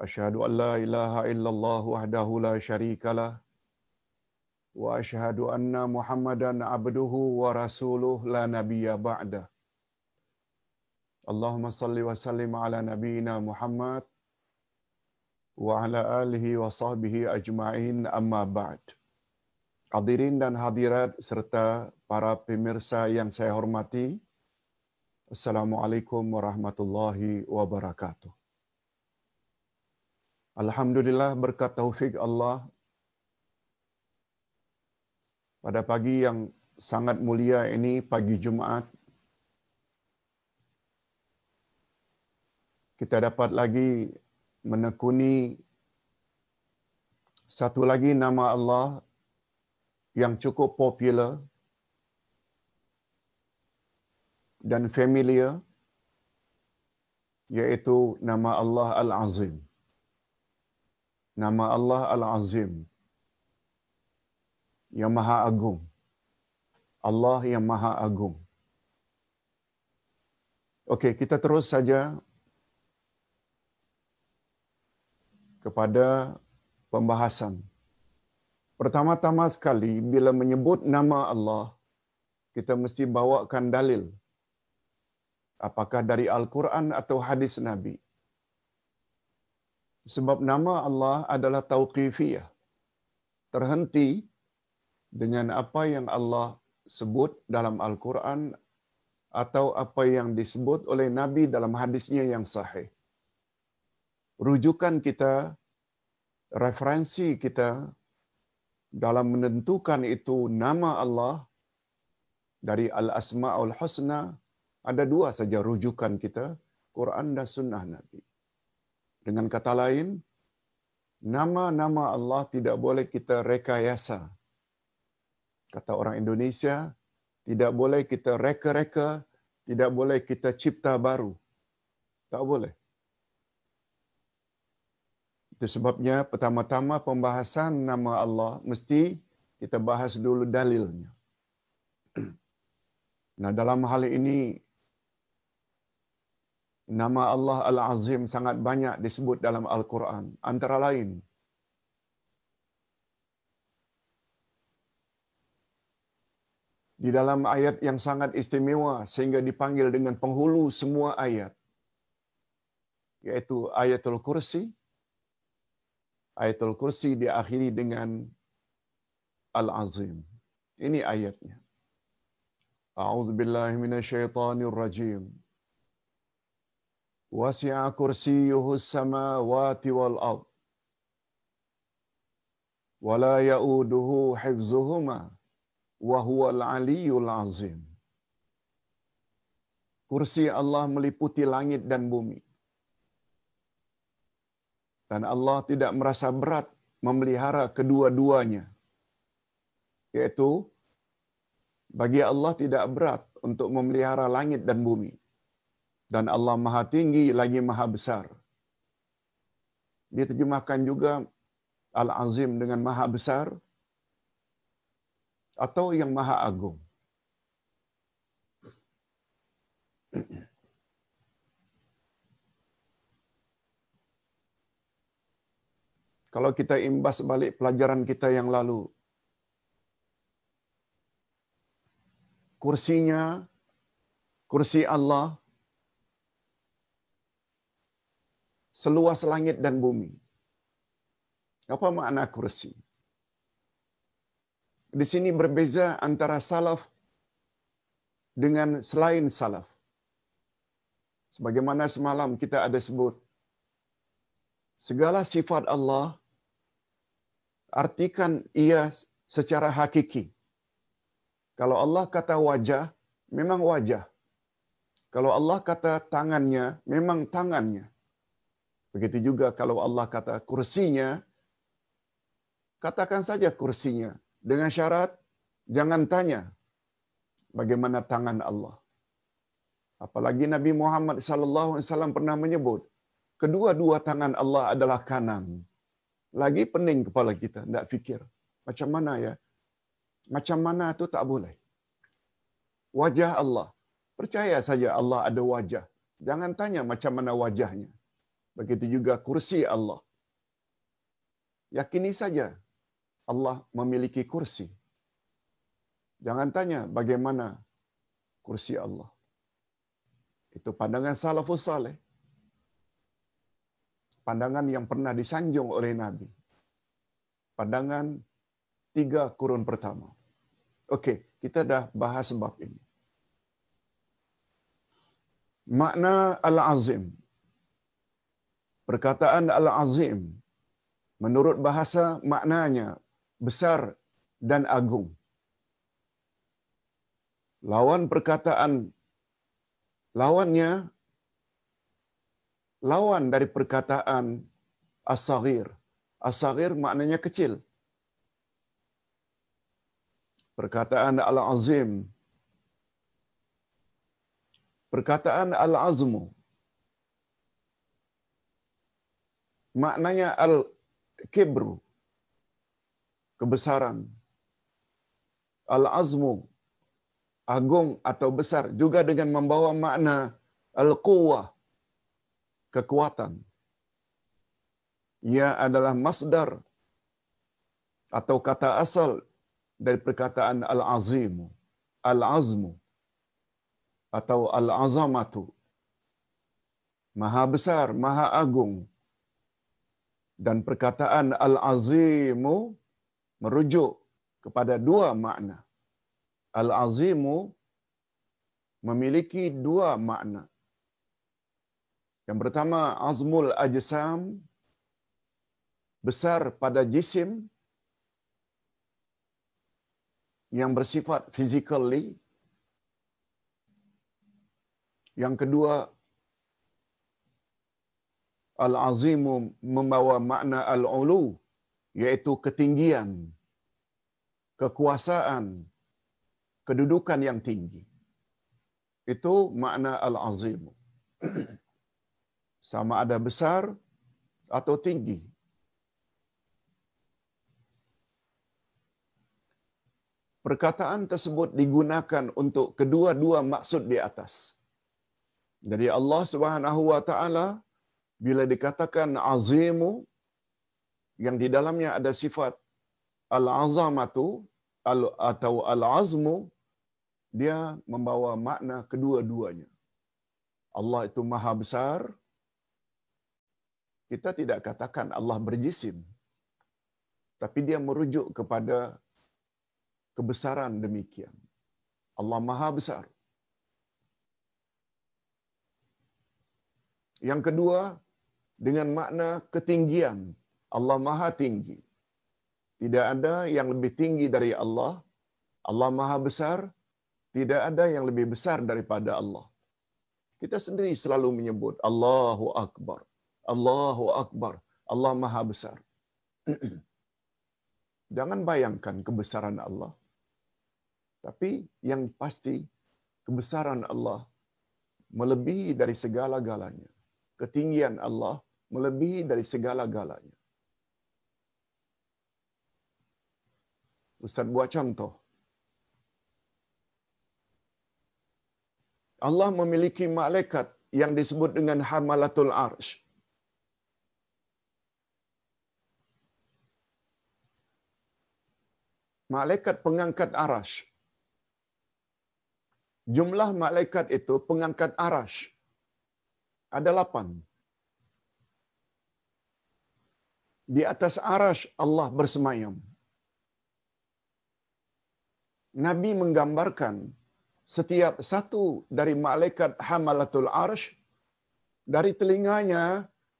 أشهد أن لا إله إلا الله وحده لا شريك له وأشهد أن محمدا عبده ورسوله لا نبي بعده اللهم صل وسلم على نبينا محمد وعلى آله وصحبه أجمعين أما بعد Hadirin dan hadirat serta para pemirsa yang saya hormati. Assalamualaikum warahmatullahi wabarakatuh. Alhamdulillah berkat taufik Allah pada pagi yang sangat mulia ini pagi Jumaat kita dapat lagi menekuni satu lagi nama Allah yang cukup popular dan familiar yaitu nama Allah Al-Azim nama Allah Al-Azim yang Maha Agung. Allah yang Maha Agung. Okey, kita terus saja kepada pembahasan. Pertama-tama sekali bila menyebut nama Allah, kita mesti bawakan dalil. Apakah dari Al-Quran atau hadis Nabi? Sebab nama Allah adalah tauqifiyah. Terhenti dengan apa yang Allah sebut dalam Al-Quran atau apa yang disebut oleh Nabi dalam hadisnya yang sahih. Rujukan kita, referensi kita dalam menentukan itu nama Allah dari Al-Asma'ul Husna, ada dua saja rujukan kita, Quran dan Sunnah Nabi. Dengan kata lain, nama-nama Allah tidak boleh kita rekayasa. Kata orang Indonesia, tidak boleh kita reka-reka, tidak boleh kita cipta baru. Tak boleh. Itu sebabnya pertama-tama pembahasan nama Allah mesti kita bahas dulu dalilnya. Nah dalam hal ini nama Allah Al-Azim sangat banyak disebut dalam Al-Quran. Antara lain, di dalam ayat yang sangat istimewa sehingga dipanggil dengan penghulu semua ayat, yaitu ayatul kursi. Ayatul kursi diakhiri dengan Al-Azim. Ini ayatnya. A'udzu billahi minasyaitonir rajim. وسع كرسيه السماوات والأرض ولا يؤوده حفظهما وهو العلي العظيم Kursi Allah meliputi langit dan bumi. Dan Allah tidak merasa berat memelihara kedua-duanya. Yaitu, bagi Allah tidak berat untuk memelihara langit dan bumi dan Allah Maha Tinggi lagi Maha Besar. Diterjemahkan juga Al-Azim dengan Maha Besar atau yang Maha Agung. Kalau kita imbas balik pelajaran kita yang lalu, kursinya, kursi Allah seluas langit dan bumi. Apa makna kursi? Di sini berbeza antara salaf dengan selain salaf. Sebagaimana semalam kita ada sebut, segala sifat Allah artikan ia secara hakiki. Kalau Allah kata wajah, memang wajah. Kalau Allah kata tangannya, memang tangannya. Begitu juga kalau Allah kata kursinya, Katakan saja kursinya dengan syarat jangan tanya bagaimana tangan Allah. Apalagi Nabi Muhammad wasallam pernah menyebut kedua-dua tangan Allah adalah kanan. Lagi pening kepala kita, tidak fikir. Macam mana ya? Macam mana itu tak boleh. Wajah Allah. Percaya saja Allah ada wajah. Jangan tanya macam mana wajahnya. Begitu juga kursi Allah. Yakini saja Allah memiliki kursi. Jangan tanya bagaimana kursi Allah. Itu pandangan salafus saleh. Pandangan yang pernah disanjung oleh Nabi. Pandangan tiga kurun pertama. Okey, kita dah bahas bab ini. Makna Al-Azim. Perkataan Al-Azim. Menurut bahasa maknanya besar dan agung. Lawan perkataan lawannya lawan dari perkataan as-saghir. As-saghir maknanya kecil. Perkataan al-azim. Perkataan al-azmu. Maknanya al-kibru. Kebesaran. Al-azmu. Agung atau besar. Juga dengan membawa makna al-quwah. Kekuatan. Ia adalah masdar atau kata asal dari perkataan al-azimu, al-azmu atau al-azamatu. Maha besar, maha agung. Dan perkataan al-azimu merujuk kepada dua makna. Al-azimu memiliki dua makna. Yang pertama, azmul ajsam, besar pada jisim, yang bersifat physically. Yang kedua, Al-Azimu membawa makna Al-Ulu, iaitu ketinggian, kekuasaan, kedudukan yang tinggi. Itu makna Al-Azimu. Sama ada besar atau tinggi. perkataan tersebut digunakan untuk kedua-dua maksud di atas. Jadi Allah Subhanahu wa taala bila dikatakan azimu yang di dalamnya ada sifat al-azamatu atau al-azmu dia membawa makna kedua-duanya. Allah itu maha besar. Kita tidak katakan Allah berjisim. Tapi dia merujuk kepada kebesaran demikian. Allah Maha Besar. Yang kedua, dengan makna ketinggian. Allah Maha Tinggi. Tidak ada yang lebih tinggi dari Allah. Allah Maha Besar. Tidak ada yang lebih besar daripada Allah. Kita sendiri selalu menyebut Allahu Akbar. Allahu Akbar. Allah Maha Besar. Jangan bayangkan kebesaran Allah. Tapi yang pasti kebesaran Allah melebihi dari segala-galanya. Ketinggian Allah melebihi dari segala-galanya. Ustaz buat contoh. Allah memiliki malaikat yang disebut dengan Hamalatul Arsh. Malaikat pengangkat arash jumlah malaikat itu pengangkat arash ada lapan. Di atas arash Allah bersemayam. Nabi menggambarkan setiap satu dari malaikat hamalatul arsh dari telinganya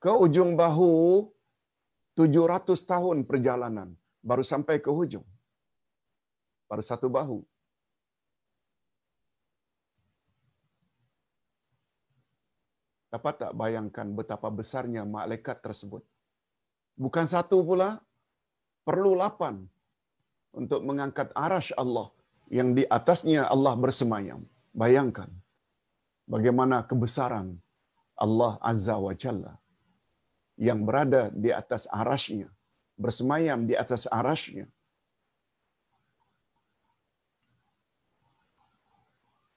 ke ujung bahu 700 tahun perjalanan baru sampai ke hujung. Baru satu bahu. Dapat tak bayangkan betapa besarnya malaikat tersebut? Bukan satu pula, perlu lapan untuk mengangkat arash Allah yang di atasnya Allah bersemayam. Bayangkan bagaimana kebesaran Allah Azza wa Jalla yang berada di atas arashnya, bersemayam di atas arashnya.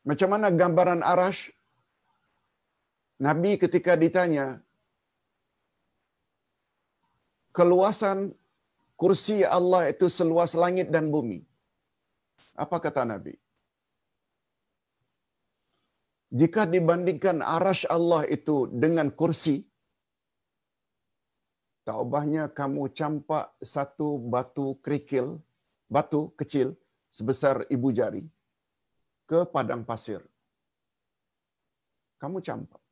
Macam mana gambaran arash? Nabi ketika ditanya, keluasan kursi Allah itu seluas langit dan bumi. Apa kata Nabi? Jika dibandingkan arash Allah itu dengan kursi, tak ubahnya kamu campak satu batu kerikil, batu kecil sebesar ibu jari ke padang pasir. Kamu campak.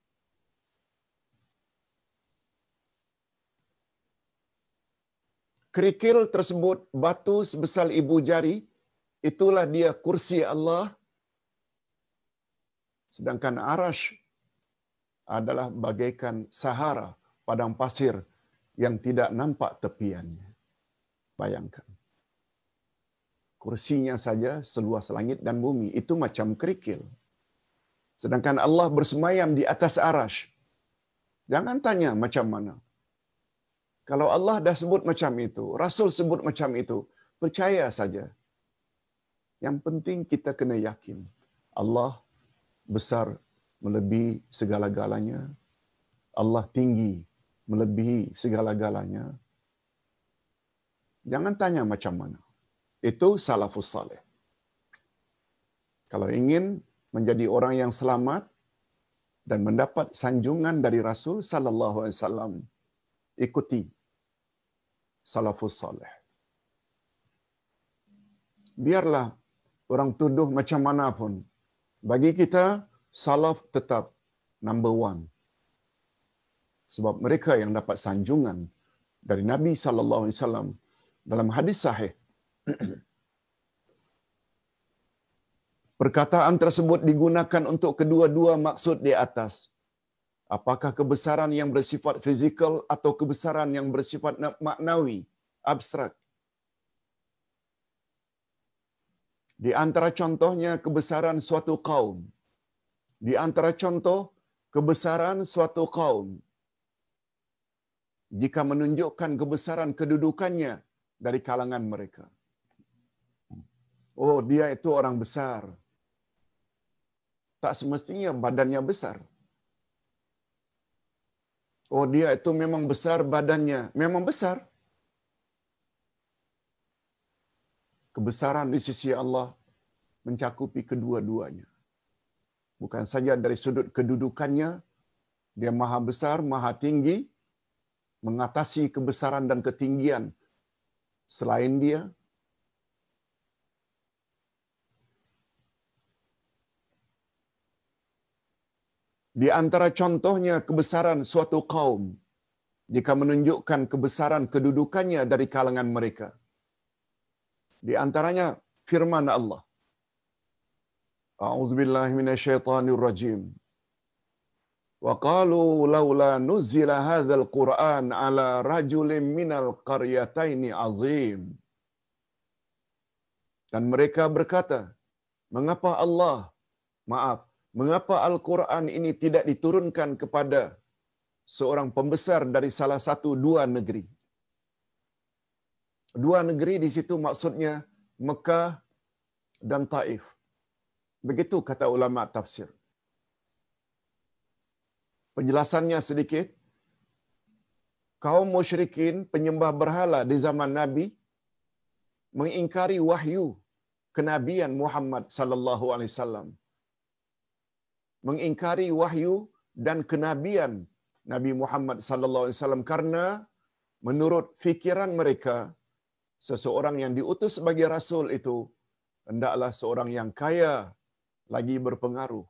Kerikil tersebut, batu sebesar ibu jari, itulah dia kursi Allah. Sedangkan arash adalah bagaikan sahara, padang pasir yang tidak nampak tepiannya. Bayangkan. Kursinya saja seluas langit dan bumi. Itu macam kerikil. Sedangkan Allah bersemayam di atas arash. Jangan tanya macam mana. Kalau Allah dah sebut macam itu, Rasul sebut macam itu, percaya saja. Yang penting kita kena yakin. Allah besar melebihi segala-galanya. Allah tinggi melebihi segala-galanya. Jangan tanya macam mana. Itu salafus salih. Kalau ingin menjadi orang yang selamat dan mendapat sanjungan dari Rasul sallallahu alaihi wasallam, ikuti salafus salih. Biarlah orang tuduh macam mana pun. Bagi kita, salaf tetap number one. Sebab mereka yang dapat sanjungan dari Nabi wasallam dalam hadis sahih. Perkataan tersebut digunakan untuk kedua-dua maksud di atas. Apakah kebesaran yang bersifat fizikal atau kebesaran yang bersifat maknawi, abstrak. Di antara contohnya kebesaran suatu kaum. Di antara contoh kebesaran suatu kaum. Jika menunjukkan kebesaran kedudukannya dari kalangan mereka. Oh, dia itu orang besar. Tak semestinya badannya besar. Oh, dia itu memang besar badannya. Memang besar. Kebesaran di sisi Allah mencakupi kedua-duanya. Bukan saja dari sudut kedudukannya, dia maha besar, maha tinggi, mengatasi kebesaran dan ketinggian selain dia. Di antara contohnya kebesaran suatu kaum jika menunjukkan kebesaran kedudukannya dari kalangan mereka. Di antaranya firman Allah. A'udzubillahi minasyaitonirrajim. Wa qalu laula nuzila hadzal Qur'an ala rajulin minal qaryataini azim. Dan mereka berkata, mengapa Allah, maaf, mengapa Al-Quran ini tidak diturunkan kepada seorang pembesar dari salah satu dua negeri? Dua negeri di situ maksudnya Mekah dan Taif. Begitu kata ulama tafsir. Penjelasannya sedikit. Kaum musyrikin penyembah berhala di zaman Nabi mengingkari wahyu kenabian Muhammad sallallahu alaihi wasallam. Mengingkari wahyu dan kenabian Nabi Muhammad sallallahu alaihi wasallam karena menurut fikiran mereka seseorang yang diutus sebagai rasul itu hendaklah seorang yang kaya lagi berpengaruh.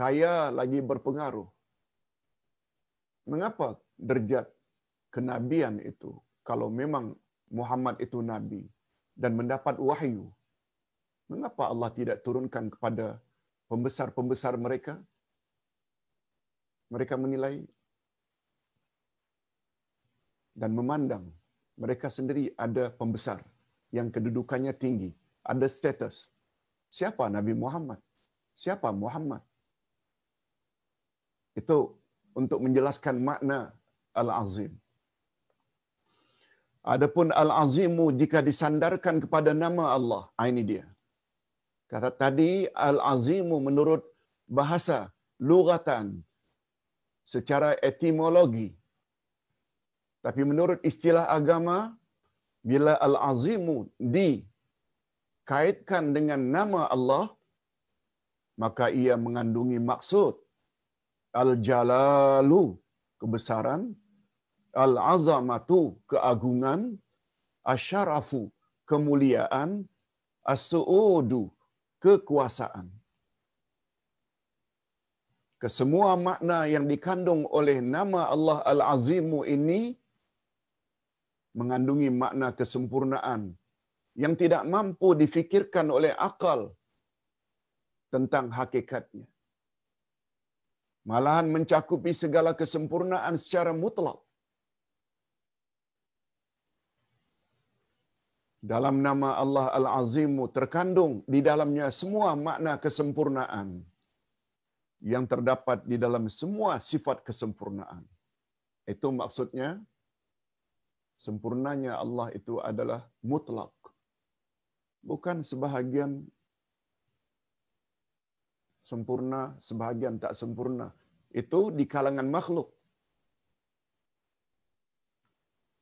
Kaya lagi berpengaruh. Mengapa derjat kenabian itu kalau memang Muhammad itu nabi dan mendapat wahyu? Mengapa Allah tidak turunkan kepada pembesar-pembesar mereka? Mereka menilai dan memandang mereka sendiri ada pembesar yang kedudukannya tinggi, ada status. Siapa Nabi Muhammad? Siapa Muhammad? Itu untuk menjelaskan makna Al-Azim. Adapun Al-Azimu jika disandarkan kepada nama Allah, ah, ini dia. Kata tadi Al-Azimu menurut bahasa lugatan secara etimologi. Tapi menurut istilah agama bila Al-Azimu dikaitkan dengan nama Allah maka ia mengandungi maksud Al-Jalalu kebesaran Al-Azamatu keagungan Asyarafu kemuliaan As-Su'udu kekuasaan kesemua makna yang dikandung oleh nama Allah Al-Azimu ini mengandungi makna kesempurnaan yang tidak mampu difikirkan oleh akal tentang hakikatnya. Malahan mencakupi segala kesempurnaan secara mutlak. Dalam nama Allah Al-Azimu terkandung di dalamnya semua makna kesempurnaan yang terdapat di dalam semua sifat kesempurnaan. Itu maksudnya sempurnanya Allah itu adalah mutlak. Bukan sebahagian sempurna, sebahagian tak sempurna. Itu di kalangan makhluk.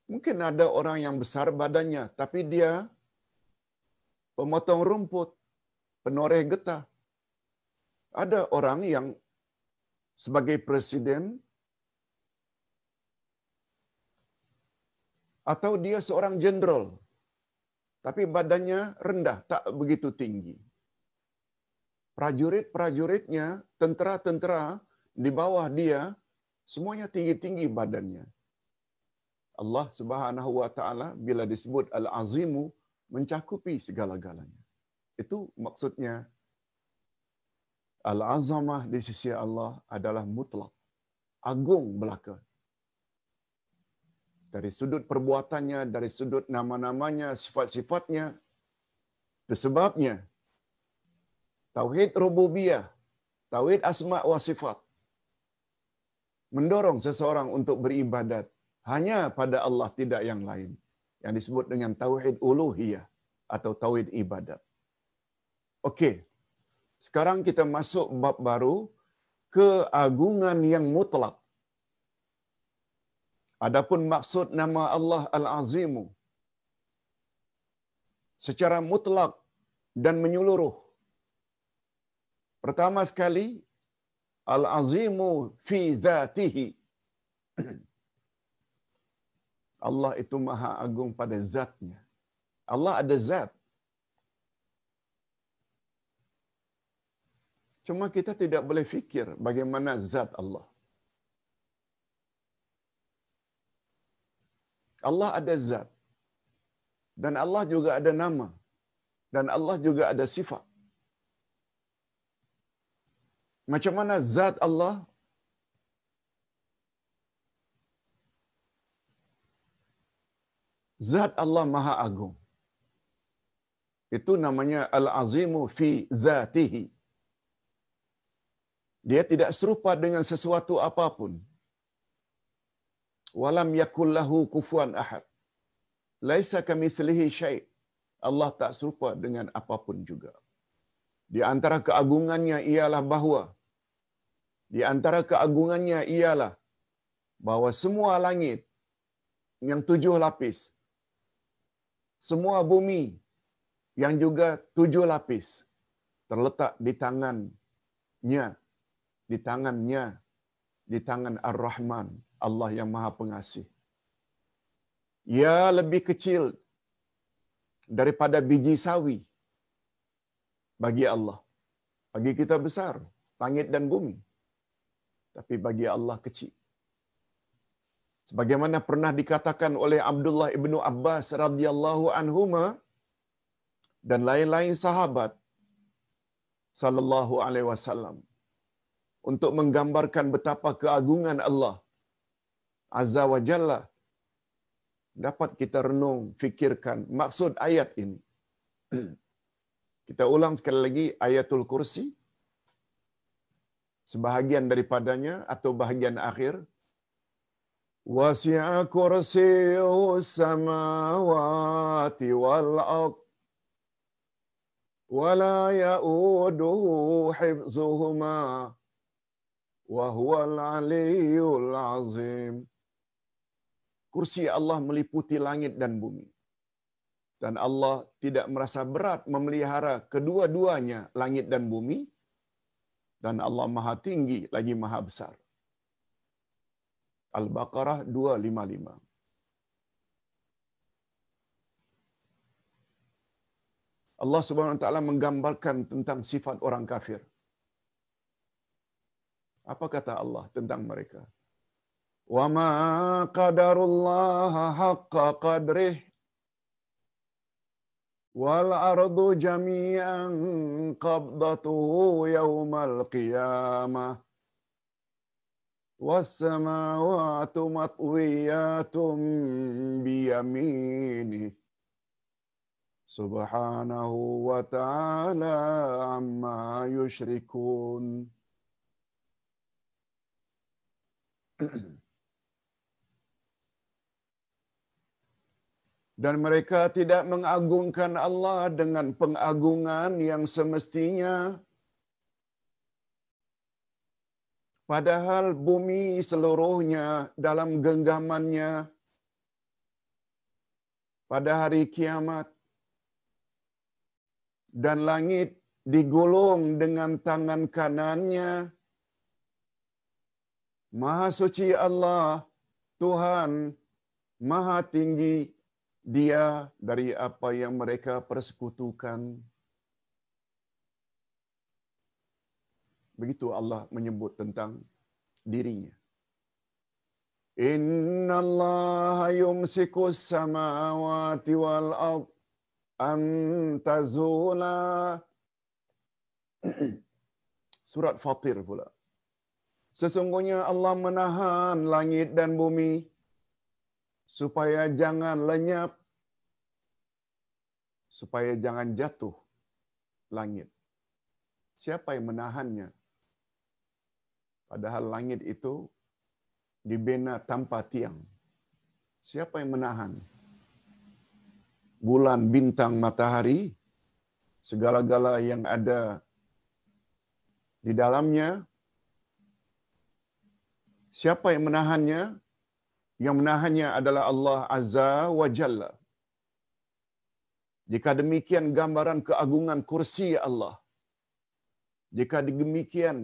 Mungkin ada orang yang besar badannya, tapi dia pemotong rumput, penoreh getah. Ada orang yang sebagai presiden atau dia seorang jenderal tapi badannya rendah, tak begitu tinggi. Prajurit-prajuritnya, tentera-tentera di bawah dia semuanya tinggi-tinggi badannya. Allah Subhanahu wa taala bila disebut Al-Azimu mencakupi segala-galanya. Itu maksudnya Al-azamah di sisi Allah adalah mutlak. Agung belaka. Dari sudut perbuatannya, dari sudut nama-namanya, sifat-sifatnya. Sebabnya, Tauhid rububiyah, tauhid asma wa sifat. Mendorong seseorang untuk beribadat hanya pada Allah tidak yang lain. Yang disebut dengan tauhid uluhiyah atau tauhid ibadat. Okey. Sekarang kita masuk bab baru keagungan yang mutlak. Adapun maksud nama Allah Al-Azimu secara mutlak dan menyeluruh. Pertama sekali Al-Azimu fi zatihi. Allah itu maha agung pada zatnya. Allah ada zat. Cuma kita tidak boleh fikir bagaimana zat Allah. Allah ada zat. Dan Allah juga ada nama. Dan Allah juga ada sifat. Macam mana zat Allah? Zat Allah Maha Agung. Itu namanya Al-Azimu fi zatihi. Dia tidak serupa dengan sesuatu apapun. Walam yakul lahu kufuan ahad. Laisa kamithlihi syai'. Allah tak serupa dengan apapun juga. Di antara keagungannya ialah bahawa di antara keagungannya ialah bahawa semua langit yang tujuh lapis, semua bumi yang juga tujuh lapis terletak di tangannya, di tangannya, di tangan Ar-Rahman, Allah yang Maha Pengasih. Ia lebih kecil daripada biji sawi bagi Allah. Bagi kita besar, langit dan bumi tapi bagi Allah kecil. Sebagaimana pernah dikatakan oleh Abdullah ibnu Abbas radhiyallahu anhuma dan lain-lain sahabat sallallahu alaihi wasallam untuk menggambarkan betapa keagungan Allah azza wa jalla dapat kita renung, fikirkan maksud ayat ini. Kita ulang sekali lagi ayatul kursi. Sebahagian daripadanya atau bahagian akhir. Wasi'a kursiyuhu samawati wal'ad. ولا يؤوده حفظهما وهو العلي العظيم kursi Allah meliputi langit dan bumi dan Allah tidak merasa berat memelihara kedua-duanya langit dan bumi dan Allah Maha tinggi lagi Maha besar Al-Baqarah 255 Allah Subhanahu wa taala menggambarkan tentang sifat orang kafir. Apa kata Allah tentang mereka? Wa ma qadarullah haqqa qadrih wal ardu jami'an qabdatuhu yawmal qiyamah matwiyatun biyaminih subhanahu wa ta'ala amma yushrikun. Dan mereka tidak mengagungkan Allah dengan pengagungan yang semestinya. Padahal bumi seluruhnya dalam genggamannya pada hari kiamat dan langit digulung dengan tangan kanannya. Maha suci Allah, Tuhan, Maha tinggi dia dari apa yang mereka persekutukan. Begitu Allah menyebut tentang dirinya. Inna Allah yumsiku samawati wal ard antazula Surat Fatir pula. Sesungguhnya Allah menahan langit dan bumi supaya jangan lenyap supaya jangan jatuh langit. Siapa yang menahannya? Padahal langit itu dibina tanpa tiang. Siapa yang menahan? Bulan, bintang, matahari, segala-gala yang ada di dalamnya. Siapa yang menahannya? Yang menahannya adalah Allah Azza wa Jalla. Jika demikian gambaran keagungan kursi Allah. Jika demikian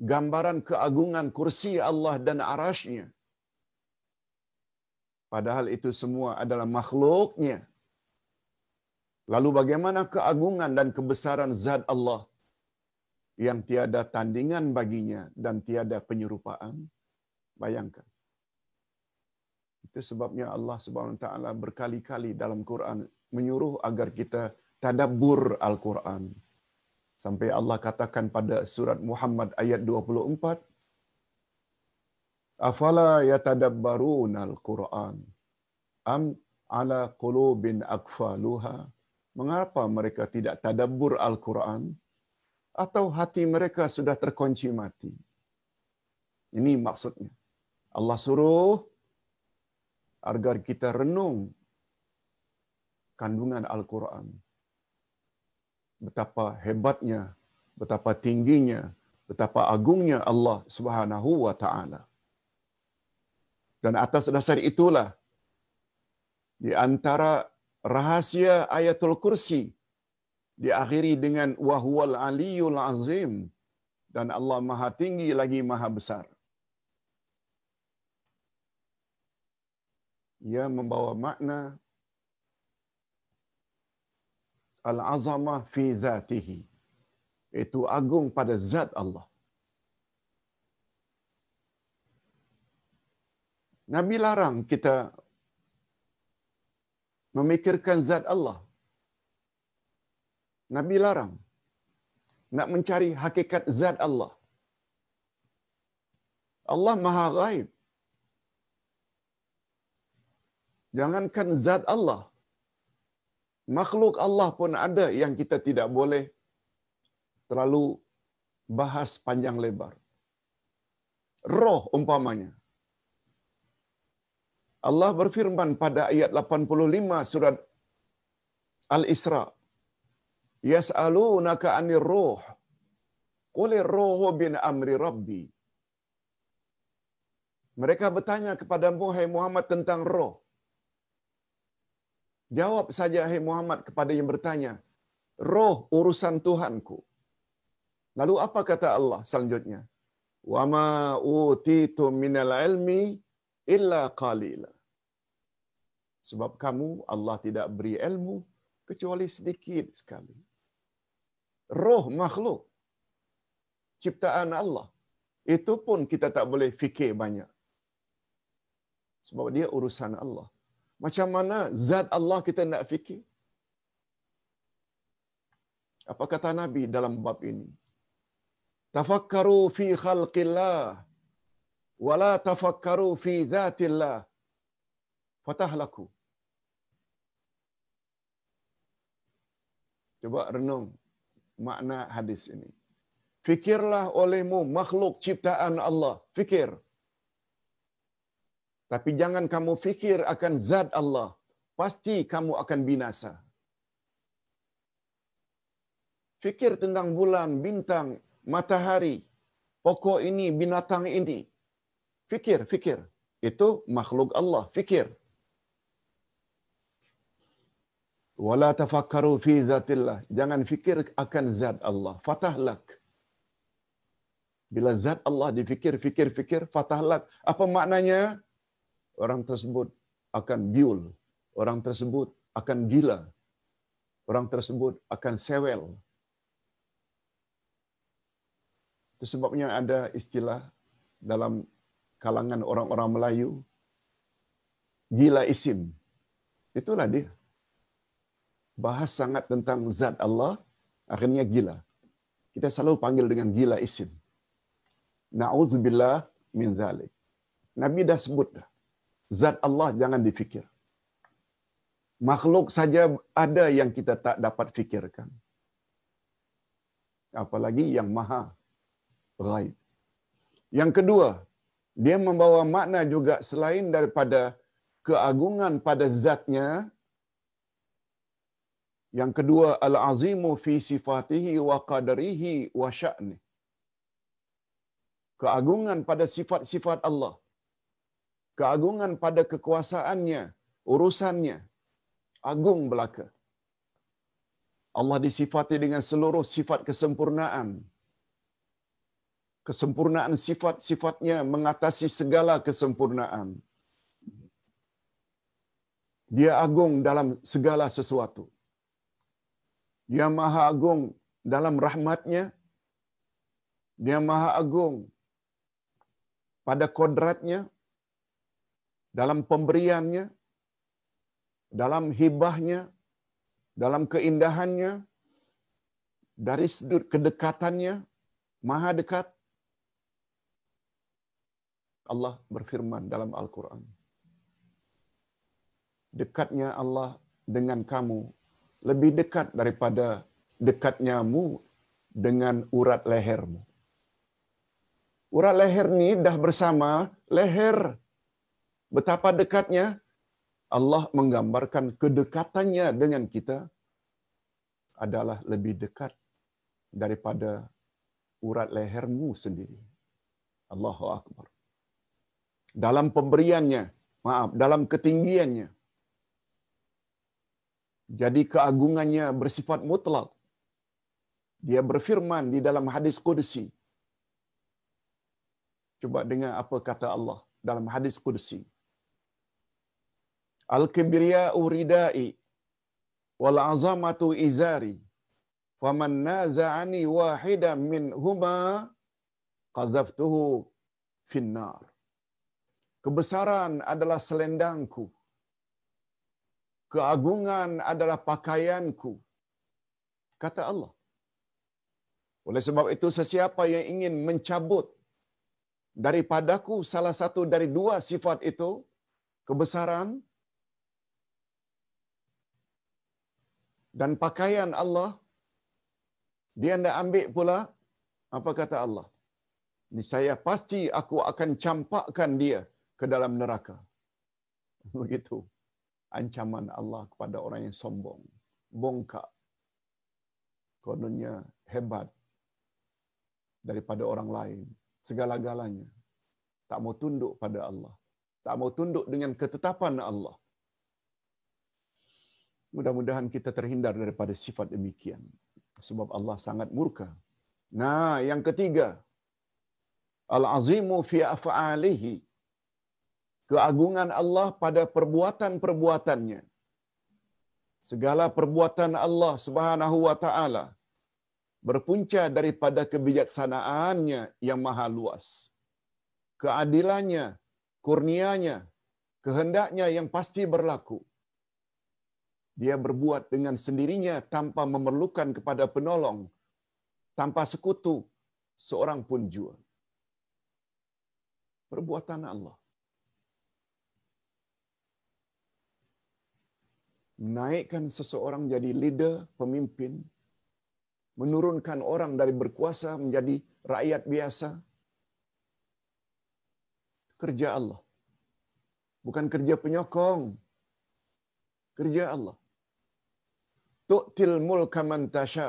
gambaran keagungan kursi Allah dan arasnya. Padahal itu semua adalah makhluknya. Lalu bagaimana keagungan dan kebesaran zat Allah yang tiada tandingan baginya dan tiada penyerupaan? Bayangkan. Itu sebabnya Allah Subhanahu taala berkali-kali dalam Quran menyuruh agar kita tadabbur Al-Quran. Sampai Allah katakan pada surat Muhammad ayat 24, Afala yatadabbaruna al-Quran am ala qulubin akfaluha Mengapa mereka tidak tadabbur Al-Quran atau hati mereka sudah terkunci mati? Ini maksudnya. Allah suruh agar kita renung kandungan Al-Quran. Betapa hebatnya, betapa tingginya, betapa agungnya Allah Subhanahu wa taala. Dan atas dasar itulah di antara rahasia ayatul kursi diakhiri dengan wahwal aliyul azim dan Allah maha tinggi lagi maha besar. Ia membawa makna al-azamah fi zatihi. Itu agung pada zat Allah. Nabi larang kita memikirkan zat Allah. Nabi larang nak mencari hakikat zat Allah. Allah Maha Ghaib. Jangankan zat Allah. Makhluk Allah pun ada yang kita tidak boleh terlalu bahas panjang lebar. Roh umpamanya. Allah berfirman pada ayat 85 surat Al-Isra. Yas'alunaka 'anir ruh. Qul ruhu bin amri rabbi. Mereka bertanya kepada Muhammad tentang roh. Jawab saja hai Muhammad kepada yang bertanya. Roh urusan Tuhanku. Lalu apa kata Allah selanjutnya? Wa ma utitu minal ilmi illa qalila. Sebab kamu Allah tidak beri ilmu kecuali sedikit sekali. Roh makhluk ciptaan Allah itu pun kita tak boleh fikir banyak. Sebab dia urusan Allah. Macam mana zat Allah kita nak fikir? Apa kata Nabi dalam bab ini? Tafakkaru fi khalqillah wala tafakkaru fi dhatillah. Fatahlaku. Coba renung makna hadis ini. Fikirlah olehmu makhluk ciptaan Allah. Fikir. Tapi jangan kamu fikir akan zat Allah. Pasti kamu akan binasa. Fikir tentang bulan, bintang, matahari, pokok ini, binatang ini. Fikir, fikir. Itu makhluk Allah. Fikir. Wala tafakkaru fi zatillah. Jangan fikir akan zat Allah. Fatahlak. Bila zat Allah difikir, fikir, fikir, fatahlak. Apa maknanya? Orang tersebut akan biul, orang tersebut akan gila, orang tersebut akan sewel. Itu sebabnya ada istilah dalam kalangan orang-orang Melayu, gila isim. Itulah dia. Bahas sangat tentang zat Allah, akhirnya gila. Kita selalu panggil dengan gila isim. Na'udzubillah min zalik. Nabi dah sebut dah zat Allah jangan difikir. Makhluk saja ada yang kita tak dapat fikirkan. Apalagi yang maha ghaib. Yang kedua, dia membawa makna juga selain daripada keagungan pada zatnya. Yang kedua, al-azimu fi sifatihi wa qadarihi wa sya'ni. Keagungan pada sifat-sifat Allah keagungan pada kekuasaannya, urusannya. Agung belaka. Allah disifati dengan seluruh sifat kesempurnaan. Kesempurnaan sifat-sifatnya mengatasi segala kesempurnaan. Dia agung dalam segala sesuatu. Dia maha agung dalam rahmatnya. Dia maha agung pada kodratnya dalam pemberiannya, dalam hibahnya, dalam keindahannya, dari sudut kedekatannya, maha dekat. Allah berfirman dalam Al-Quran. Dekatnya Allah dengan kamu lebih dekat daripada dekatnyamu dengan urat lehermu. Urat leher ni dah bersama leher betapa dekatnya Allah menggambarkan kedekatannya dengan kita adalah lebih dekat daripada urat lehermu sendiri. Allahu Akbar. Dalam pemberiannya, maaf, dalam ketinggiannya. Jadi keagungannya bersifat mutlak. Dia berfirman di dalam hadis Qudsi. Coba dengar apa kata Allah dalam hadis Qudsi. Al-kibriya'u ridai wal azamatu izari. Faman naza'ani wahidan min huma qadhaftuhu finnar. Kebesaran adalah selendangku. Keagungan adalah pakaianku. Kata Allah. Oleh sebab itu sesiapa yang ingin mencabut daripadaku salah satu dari dua sifat itu, kebesaran Dan pakaian Allah, dia anda ambil pula, apa kata Allah? Ini saya pasti aku akan campakkan dia ke dalam neraka. Begitu ancaman Allah kepada orang yang sombong, bongkak. Kononnya hebat daripada orang lain, segala-galanya. Tak mau tunduk pada Allah. Tak mau tunduk dengan ketetapan Allah. Mudah-mudahan kita terhindar daripada sifat demikian. Sebab Allah sangat murka. Nah, yang ketiga. Al-azimu fi af'alihi. Keagungan Allah pada perbuatan-perbuatannya. Segala perbuatan Allah subhanahu wa ta'ala berpunca daripada kebijaksanaannya yang maha luas. Keadilannya, kurnianya, kehendaknya yang pasti berlaku. Dia berbuat dengan sendirinya tanpa memerlukan kepada penolong, tanpa sekutu seorang pun jua. Perbuatan Allah. Menaikkan seseorang jadi leader, pemimpin, menurunkan orang dari berkuasa menjadi rakyat biasa. Kerja Allah. Bukan kerja penyokong. Kerja Allah. Tu'til mulka man tasha.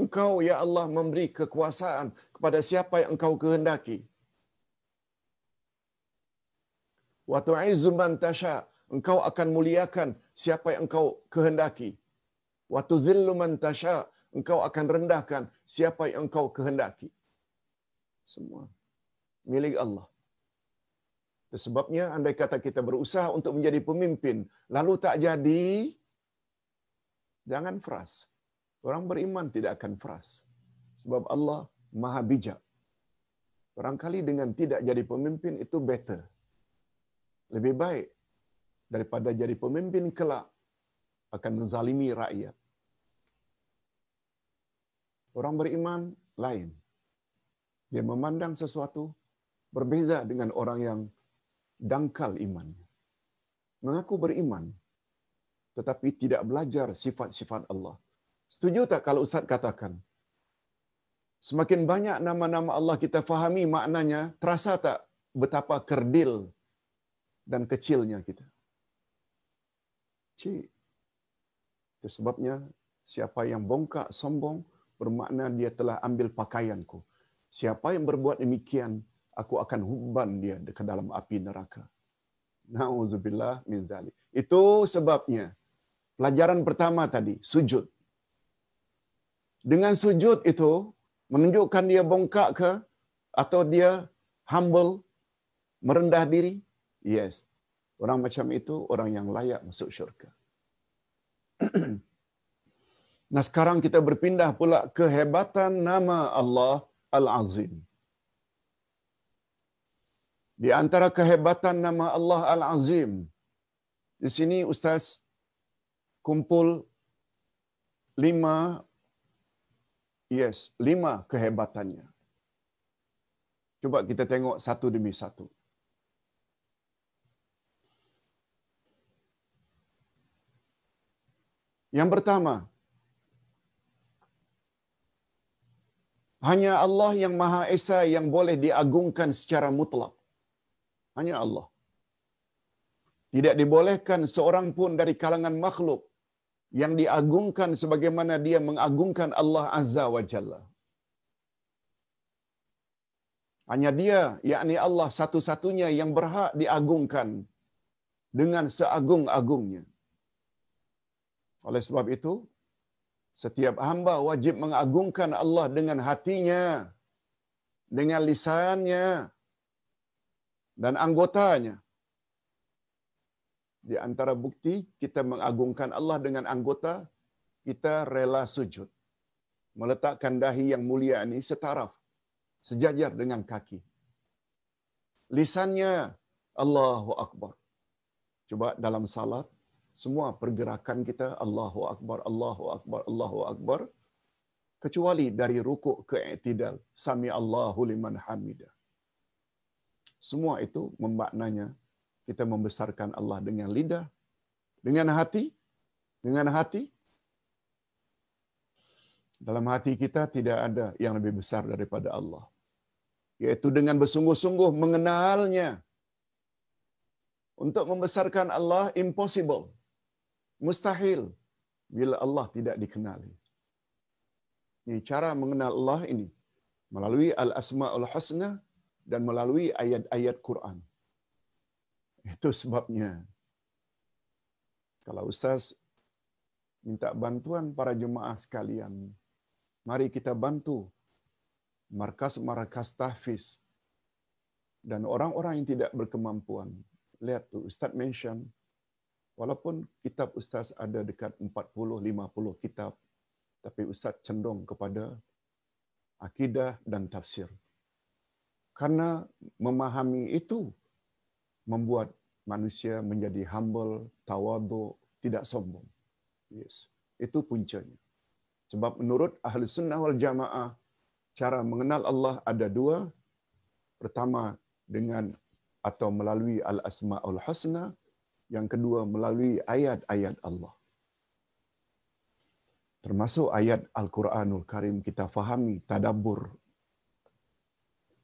Engkau ya Allah memberi kekuasaan kepada siapa yang engkau kehendaki. Wa tu'izzu man tasha. Engkau akan muliakan siapa yang engkau kehendaki. Wa tuzillu man tasha. Engkau akan rendahkan siapa yang engkau kehendaki. Semua milik Allah. Sebabnya andai kata kita berusaha untuk menjadi pemimpin, lalu tak jadi, jangan fras. Orang beriman tidak akan fras. Sebab Allah maha bijak. Barangkali dengan tidak jadi pemimpin itu better. Lebih baik daripada jadi pemimpin kelak akan menzalimi rakyat. Orang beriman lain. Dia memandang sesuatu berbeza dengan orang yang dangkal imannya. Mengaku beriman, tetapi tidak belajar sifat-sifat Allah. Setuju tak kalau Ustaz katakan, semakin banyak nama-nama Allah kita fahami maknanya, terasa tak betapa kerdil dan kecilnya kita? Cik. Itu sebabnya siapa yang bongkak sombong bermakna dia telah ambil pakaianku. Siapa yang berbuat demikian, aku akan huban dia ke dalam api neraka. Nauzubillah min zalik. Itu sebabnya pelajaran pertama tadi, sujud. Dengan sujud itu menunjukkan dia bongkak ke atau dia humble, merendah diri? Yes. Orang macam itu orang yang layak masuk syurga. nah sekarang kita berpindah pula kehebatan nama Allah Al-Azim. Di antara kehebatan nama Allah Al-Azim. Di sini Ustaz kumpul lima, yes, lima kehebatannya. Cuba kita tengok satu demi satu. Yang pertama, hanya Allah yang Maha Esa yang boleh diagungkan secara mutlak. Hanya Allah. Tidak dibolehkan seorang pun dari kalangan makhluk yang diagungkan sebagaimana dia mengagungkan Allah Azza wa Jalla. Hanya dia, yakni Allah satu-satunya yang berhak diagungkan dengan seagung-agungnya. Oleh sebab itu, setiap hamba wajib mengagungkan Allah dengan hatinya, dengan lisannya, dan anggotanya. Di antara bukti kita mengagungkan Allah dengan anggota, kita rela sujud. Meletakkan dahi yang mulia ini setaraf, sejajar dengan kaki. Lisannya Allahu Akbar. Coba dalam salat, semua pergerakan kita Allahu Akbar, Allahu Akbar, Allahu Akbar. Kecuali dari rukuk ke i'tidal. Sami Allahu liman hamidah. Semua itu memaknanya kita membesarkan Allah dengan lidah, Dengan hati, dengan hati, dalam hati kita tidak ada yang lebih besar daripada Allah. Yaitu dengan bersungguh-sungguh mengenalnya. Untuk membesarkan Allah, impossible. Mustahil. Bila Allah tidak dikenali. Ini cara mengenal Allah ini. Melalui Al-Asma'ul Husna dan melalui ayat-ayat Quran. Itu sebabnya. Kalau Ustaz minta bantuan para jemaah sekalian, mari kita bantu markas-markas tahfiz dan orang-orang yang tidak berkemampuan. Lihat tu Ustaz mention walaupun kitab Ustaz ada dekat 40-50 kitab tapi Ustaz cenderung kepada akidah dan tafsir. Karena memahami itu membuat manusia menjadi humble, tawadu, tidak sombong. Yes, itu puncanya. Sebab menurut ahli sunnah wal jamaah, cara mengenal Allah ada dua. Pertama dengan atau melalui al-asma'ul husna. Yang kedua melalui ayat-ayat Allah. Termasuk ayat Al-Quranul Karim kita fahami, tadabur.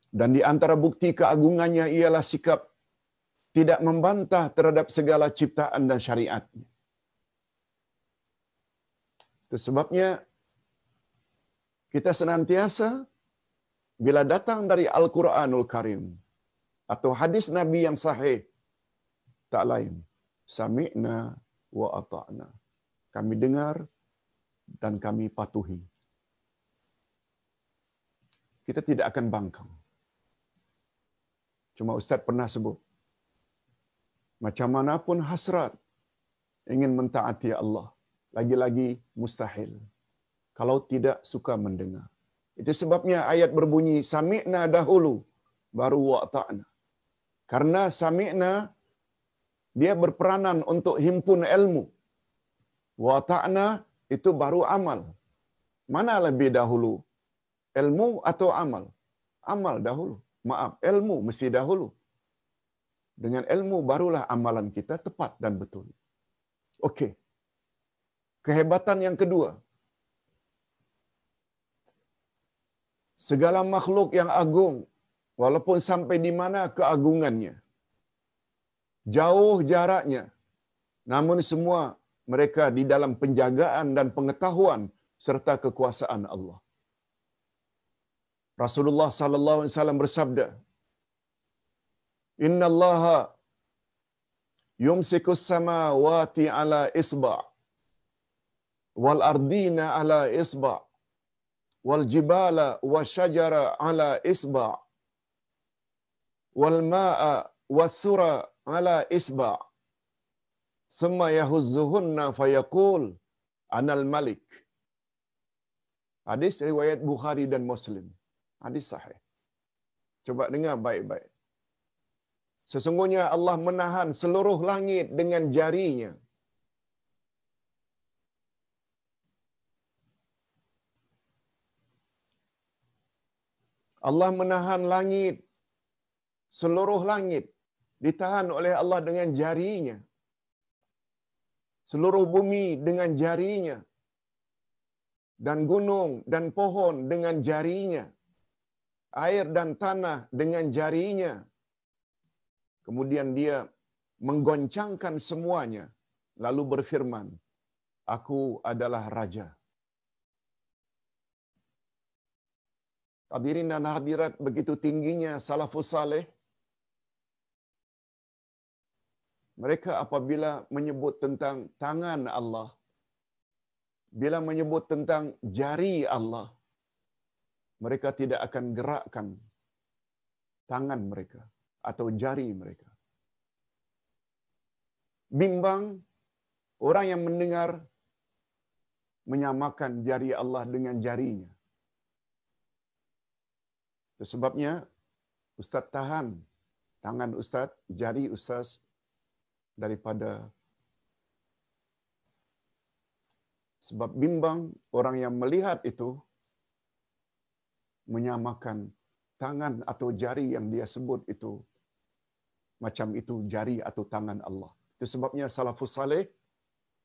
Dan di antara bukti keagungannya ialah sikap tidak membantah terhadap segala ciptaan dan syariatnya. Itu sebabnya kita senantiasa bila datang dari Al-Quranul Karim atau hadis Nabi yang sahih, tak lain. Sami'na wa ata'na. Kami dengar dan kami patuhi. Kita tidak akan bangkang. Cuma Ustaz pernah sebut, macam mana pun hasrat ingin mentaati Allah, lagi-lagi mustahil kalau tidak suka mendengar. Itu sebabnya ayat berbunyi sami'na dahulu baru wa'ta'na. Karena sami'na dia berperanan untuk himpun ilmu. Wa'ta'na itu baru amal. Mana lebih dahulu? Ilmu atau amal? Amal dahulu. Maaf, ilmu mesti dahulu. Dengan ilmu barulah amalan kita tepat dan betul. Okey. Kehebatan yang kedua, segala makhluk yang agung, walaupun sampai di mana keagungannya, jauh jaraknya, namun semua mereka di dalam penjagaan dan pengetahuan serta kekuasaan Allah. Rasulullah sallallahu alaihi wasallam bersabda, "Inna Allah yumsiku samawati ala isba' wal ardina ala isba' wal jibala wasyajara ala isba' wal ma'a wasura ala isba' thumma yahuzzuhunna fayaqul anal malik Hadis riwayat Bukhari dan Muslim. Hadis sahih. Coba dengar baik-baik. Sesungguhnya Allah menahan seluruh langit dengan jarinya. Allah menahan langit, seluruh langit ditahan oleh Allah dengan jarinya. Seluruh bumi dengan jarinya. Dan gunung dan pohon dengan jarinya. Air dan tanah dengan jarinya. Kemudian dia menggoncangkan semuanya. Lalu berfirman, Aku adalah Raja. Hadirin dan hadirat begitu tingginya salafus saleh. Mereka apabila menyebut tentang tangan Allah, bila menyebut tentang jari Allah, mereka tidak akan gerakkan tangan mereka atau jari mereka. Bimbang orang yang mendengar menyamakan jari Allah dengan jarinya. Sebabnya Ustaz tahan tangan Ustaz, jari Ustaz daripada sebab bimbang orang yang melihat itu menyamakan tangan atau jari yang dia sebut itu macam itu jari atau tangan Allah. Itu sebabnya salafus saleh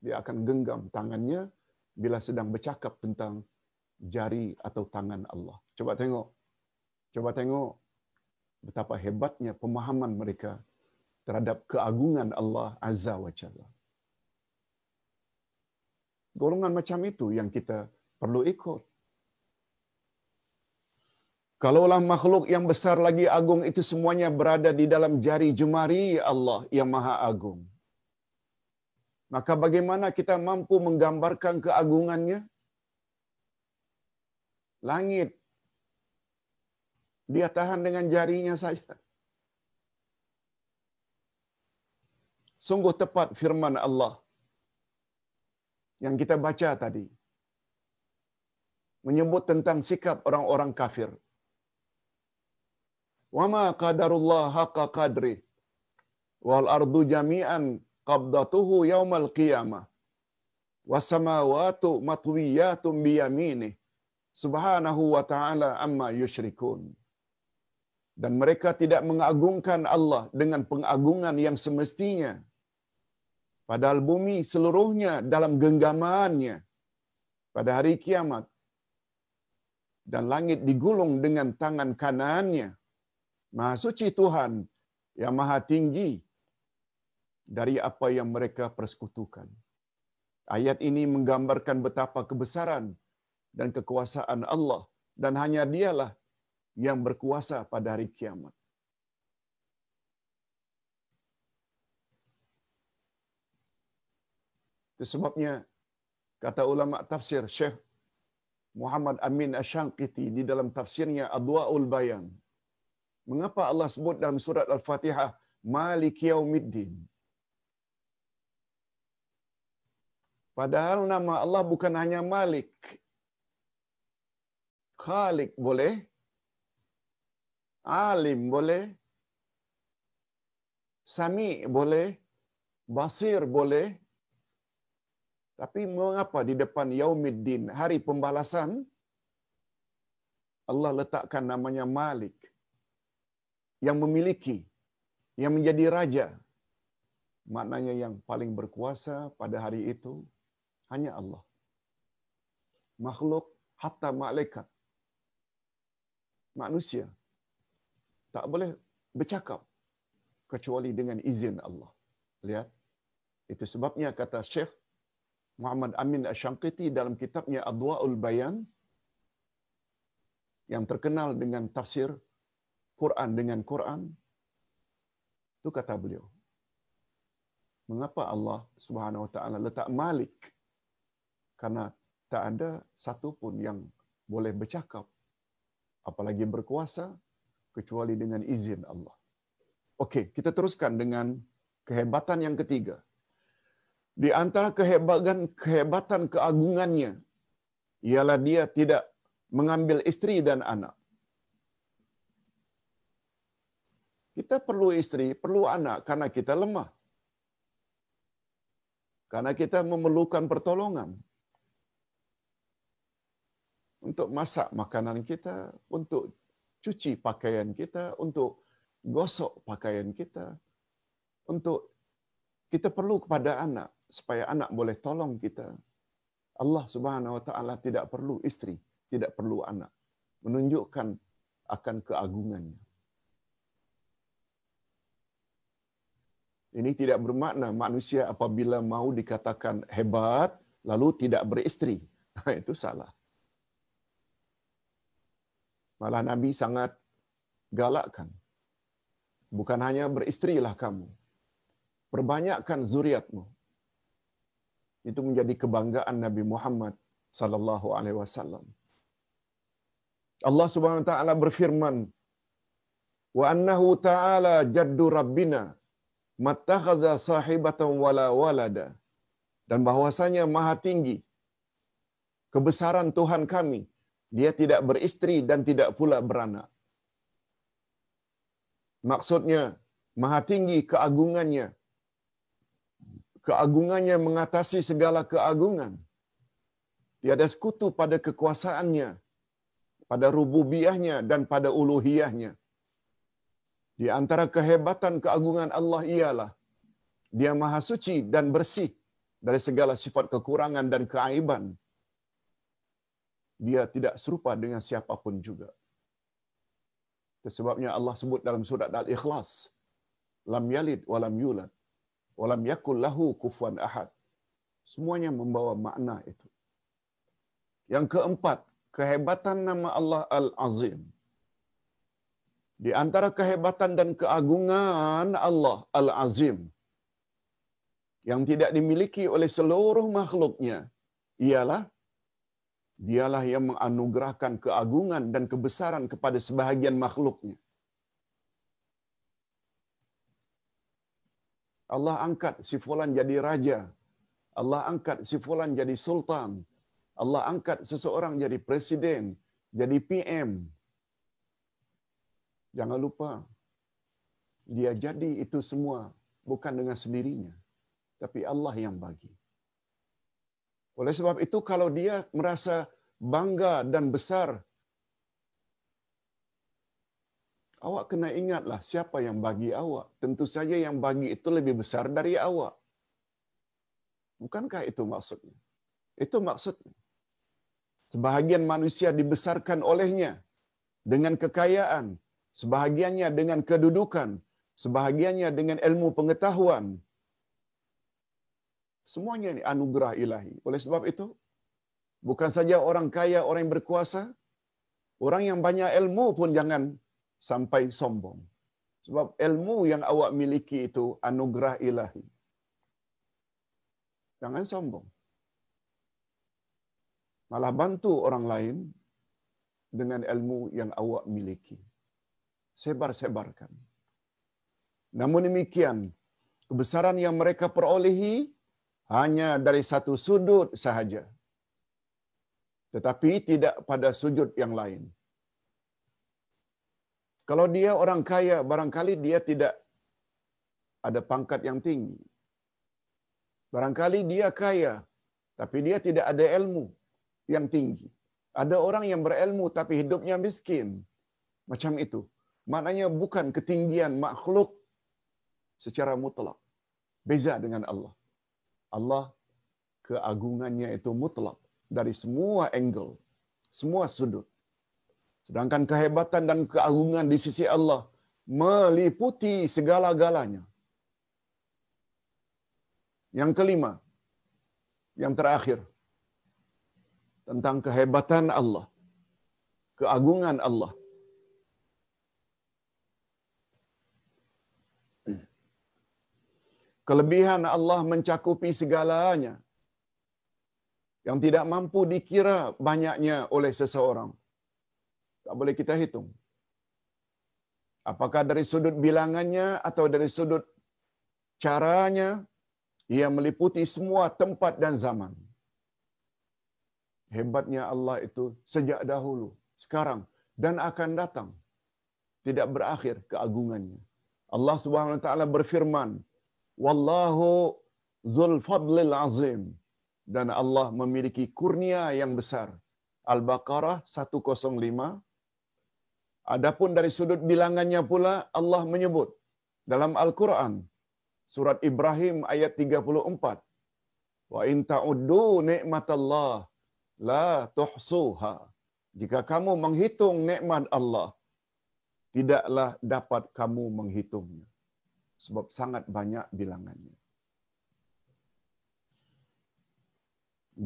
dia akan genggam tangannya bila sedang bercakap tentang jari atau tangan Allah. Coba tengok. Coba tengok betapa hebatnya pemahaman mereka terhadap keagungan Allah Azza wa Jalla. Golongan macam itu yang kita perlu ikut. Kalaulah makhluk yang besar lagi agung itu semuanya berada di dalam jari jemari Allah yang maha agung. Maka bagaimana kita mampu menggambarkan keagungannya? Langit. Dia tahan dengan jarinya saja. Sungguh tepat firman Allah yang kita baca tadi. Menyebut tentang sikap orang-orang kafir وَمَا قَدَرُ اللَّهَ حَقَّ قَدْرِهِ وَالْأَرْضُ جَمِيعًا قَبْضَتُهُ يَوْمَ الْقِيَامَةِ وَالسَّمَاوَاتُ مَطْوِيَّاتٌ بِيَمِينِهِ subhanahu wa ta'ala amma yushrikun. Dan mereka tidak mengagungkan Allah dengan pengagungan yang semestinya. Padahal bumi seluruhnya dalam genggamannya pada hari kiamat. Dan langit digulung dengan tangan kanannya. Maha suci Tuhan yang maha tinggi dari apa yang mereka persekutukan. Ayat ini menggambarkan betapa kebesaran dan kekuasaan Allah dan hanya dialah yang berkuasa pada hari kiamat. Itu sebabnya kata ulama tafsir Syekh Muhammad Amin Ashanqiti di dalam tafsirnya Adwaul Bayan. Mengapa Allah sebut dalam surat Al-Fatihah Malik Yaumiddin? Padahal nama Allah bukan hanya Malik, Khalik boleh. Alim boleh. Sami boleh. Basir boleh. Tapi mengapa di depan Yaumiddin, hari pembalasan, Allah letakkan namanya Malik. Yang memiliki, yang menjadi raja. Maknanya yang paling berkuasa pada hari itu, hanya Allah. Makhluk, hatta malaikat manusia tak boleh bercakap kecuali dengan izin Allah. Lihat. Itu sebabnya kata Syekh Muhammad Amin Ashanqiti dalam kitabnya Adwa'ul Bayan yang terkenal dengan tafsir Quran dengan Quran. Itu kata beliau. Mengapa Allah Subhanahu Wa Taala letak Malik? Karena tak ada satu pun yang boleh bercakap apalagi berkuasa kecuali dengan izin Allah. Okey, kita teruskan dengan kehebatan yang ketiga. Di antara kehebatan kehebatan keagungannya ialah dia tidak mengambil istri dan anak. Kita perlu istri, perlu anak karena kita lemah. Karena kita memerlukan pertolongan untuk masak makanan kita, untuk cuci pakaian kita, untuk gosok pakaian kita, untuk kita perlu kepada anak supaya anak boleh tolong kita. Allah Subhanahu wa taala tidak perlu isteri, tidak perlu anak. Menunjukkan akan keagungannya. Ini tidak bermakna manusia apabila mau dikatakan hebat lalu tidak beristri. Itu salah. Malah Nabi sangat galakkan. Bukan hanya beristrilah kamu. Perbanyakkan zuriatmu. Itu menjadi kebanggaan Nabi Muhammad sallallahu alaihi wasallam. Allah Subhanahu wa taala berfirman, "Wa annahu ta'ala jaddu rabbina mattakhadha sahibatan wala walada." Dan bahwasanya Maha Tinggi kebesaran Tuhan kami dia tidak beristri dan tidak pula beranak. Maksudnya, maha tinggi keagungannya. Keagungannya mengatasi segala keagungan. Tiada sekutu pada kekuasaannya, pada rububiahnya dan pada uluhiyahnya. Di antara kehebatan keagungan Allah ialah dia maha suci dan bersih dari segala sifat kekurangan dan keaiban. Dia tidak serupa dengan siapapun juga. Sebabnya Allah sebut dalam surat Al-Ikhlas, lam yalid walam yulad walam yakul lahu kufuwan ahad. Semuanya membawa makna itu. Yang keempat, kehebatan nama Allah Al-Azim. Di antara kehebatan dan keagungan Allah Al-Azim yang tidak dimiliki oleh seluruh makhluknya ialah dialah yang menganugerahkan keagungan dan kebesaran kepada sebahagian makhluknya. Allah angkat si fulan jadi raja. Allah angkat si fulan jadi sultan. Allah angkat seseorang jadi presiden, jadi PM. Jangan lupa, dia jadi itu semua bukan dengan sendirinya, tapi Allah yang bagi. Oleh sebab itu, kalau dia merasa bangga dan besar, awak kena ingatlah siapa yang bagi awak. Tentu saja yang bagi itu lebih besar dari awak. Bukankah itu maksudnya? Itu maksudnya. Sebahagian manusia dibesarkan olehnya dengan kekayaan, sebahagiannya dengan kedudukan, sebahagiannya dengan ilmu pengetahuan. Semuanya ini anugerah ilahi. Oleh sebab itu, bukan saja orang kaya, orang yang berkuasa, orang yang banyak ilmu pun jangan sampai sombong. Sebab ilmu yang awak miliki itu anugerah ilahi. Jangan sombong. Malah bantu orang lain dengan ilmu yang awak miliki. Sebar-sebarkan. Namun demikian, kebesaran yang mereka perolehi hanya dari satu sudut sahaja. Tetapi tidak pada sudut yang lain. Kalau dia orang kaya, barangkali dia tidak ada pangkat yang tinggi. Barangkali dia kaya, tapi dia tidak ada ilmu yang tinggi. Ada orang yang berilmu tapi hidupnya miskin. Macam itu. Maknanya bukan ketinggian makhluk secara mutlak. Beza dengan Allah. Allah keagungannya itu mutlak dari semua angle, semua sudut. Sedangkan kehebatan dan keagungan di sisi Allah meliputi segala-galanya. Yang kelima, yang terakhir, tentang kehebatan Allah, keagungan Allah. Kelebihan Allah mencakupi segalanya yang tidak mampu dikira banyaknya oleh seseorang. Tak boleh kita hitung. Apakah dari sudut bilangannya atau dari sudut caranya, ia meliputi semua tempat dan zaman. Hebatnya Allah itu sejak dahulu, sekarang dan akan datang. Tidak berakhir keagungannya. Allah Subhanahu wa taala berfirman, "Wallahu dzul fadlil azim." Dan Allah memiliki kurnia yang besar. Al-Baqarah 105 Adapun dari sudut bilangannya pula Allah menyebut dalam Al-Quran surat Ibrahim ayat 34 wa in ta'uddu ni'matallah la tuhsuha jika kamu menghitung nikmat Allah tidaklah dapat kamu menghitungnya sebab sangat banyak bilangannya.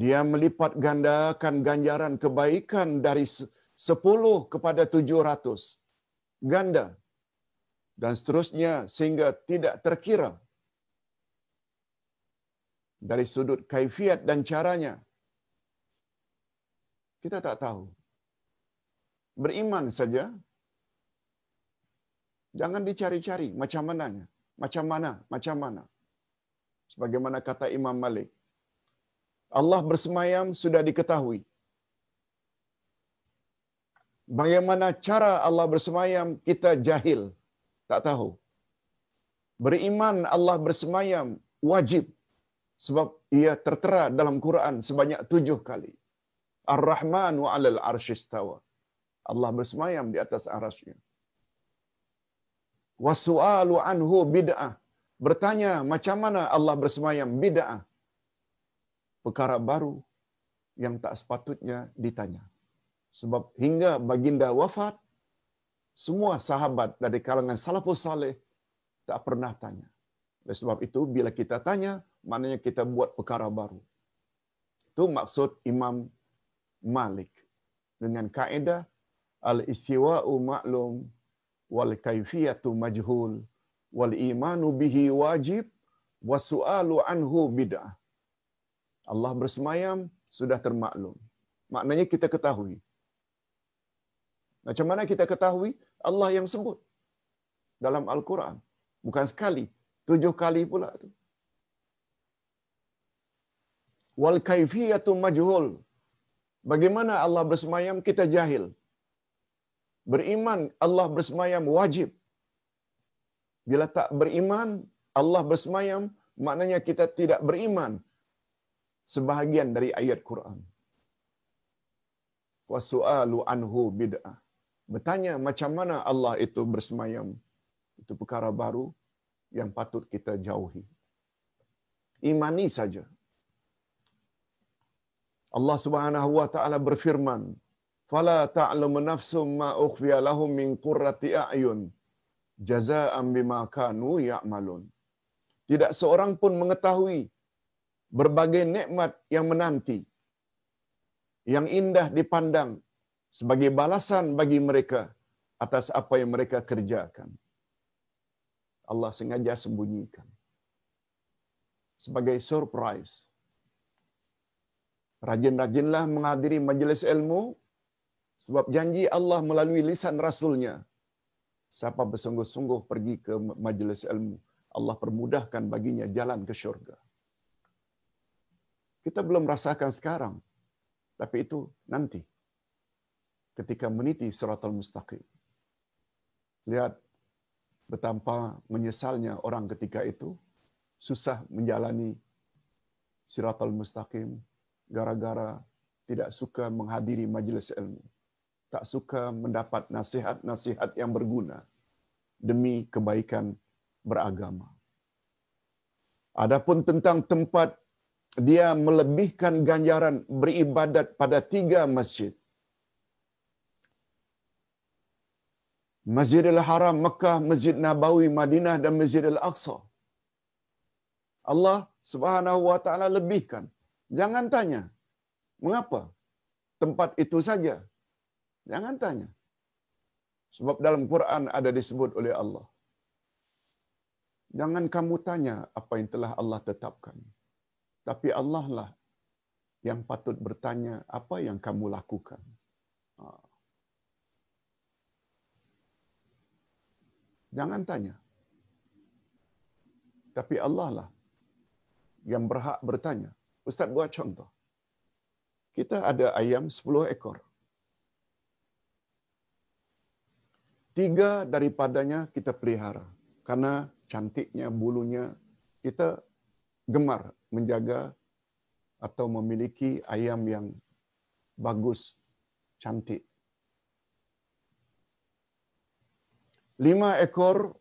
Dia melipat gandakan ganjaran kebaikan dari sepuluh kepada tujuh ratus. Ganda. Dan seterusnya sehingga tidak terkira. Dari sudut kaifiat dan caranya. Kita tak tahu. Beriman saja. Jangan dicari-cari macam mananya macam mana macam mana sebagaimana kata Imam Malik Allah bersemayam sudah diketahui Bagaimana cara Allah bersemayam kita jahil, tak tahu. Beriman Allah bersemayam wajib sebab ia tertera dalam Quran sebanyak tujuh kali. Ar-Rahman wa alal arshistawa. Allah bersemayam di atas arasnya. Wasu'alu anhu bid'ah. Bertanya macam mana Allah bersemayam bid'ah. perkara baru yang tak sepatutnya ditanya. Sebab hingga baginda wafat, semua sahabat dari kalangan salafus salih tak pernah tanya. Oleh sebab itu, bila kita tanya, maknanya kita buat perkara baru. Itu maksud Imam Malik. Dengan kaedah, al-istiwa'u ma'lum wal kaifiyatu majhul wal imanu bihi wajib wa su'alu anhu bid'ah. Allah bersemayam sudah termaklum. Maknanya kita ketahui. Macam mana kita ketahui? Allah yang sebut dalam Al-Quran. Bukan sekali, tujuh kali pula tu. Wal kaifiyatu majhul. Bagaimana Allah bersemayam kita jahil. Beriman Allah bersemayam wajib. Bila tak beriman Allah bersemayam maknanya kita tidak beriman sebahagian dari ayat Quran. Wa su'alu anhu bid'ah. Bertanya macam mana Allah itu bersemayam. Itu perkara baru yang patut kita jauhi. Imani saja. Allah Subhanahu wa taala berfirman, "Fala ta'lamu nafsum ma ukhfiya lahum min qurrati a'yun jazaa'an bima kanu ya'malun." Tidak seorang pun mengetahui berbagai nikmat yang menanti yang indah dipandang sebagai balasan bagi mereka atas apa yang mereka kerjakan. Allah sengaja sembunyikan. Sebagai surprise. Rajin-rajinlah menghadiri majlis ilmu sebab janji Allah melalui lisan Rasulnya. Siapa bersungguh-sungguh pergi ke majlis ilmu, Allah permudahkan baginya jalan ke syurga. Kita belum rasakan sekarang. Tapi itu nanti. Ketika meniti suratul mustaqim. Lihat betapa menyesalnya orang ketika itu susah menjalani siratal mustaqim gara-gara tidak suka menghadiri majlis ilmu tak suka mendapat nasihat-nasihat yang berguna demi kebaikan beragama adapun tentang tempat dia melebihkan ganjaran beribadat pada tiga masjid Masjidil Haram Mekah, Masjid Nabawi Madinah dan Masjidil Aqsa. Allah Subhanahu wa taala lebihkan. Jangan tanya, mengapa tempat itu saja? Jangan tanya. Sebab dalam Quran ada disebut oleh Allah. Jangan kamu tanya apa yang telah Allah tetapkan. Tapi Allah lah yang patut bertanya apa yang kamu lakukan. Jangan tanya. Tapi Allah lah yang berhak bertanya. Ustaz buat contoh. Kita ada ayam 10 ekor. Tiga daripadanya kita pelihara. Karena cantiknya bulunya, kita gemar menjaga atau memiliki ayam yang bagus, cantik. lima ekor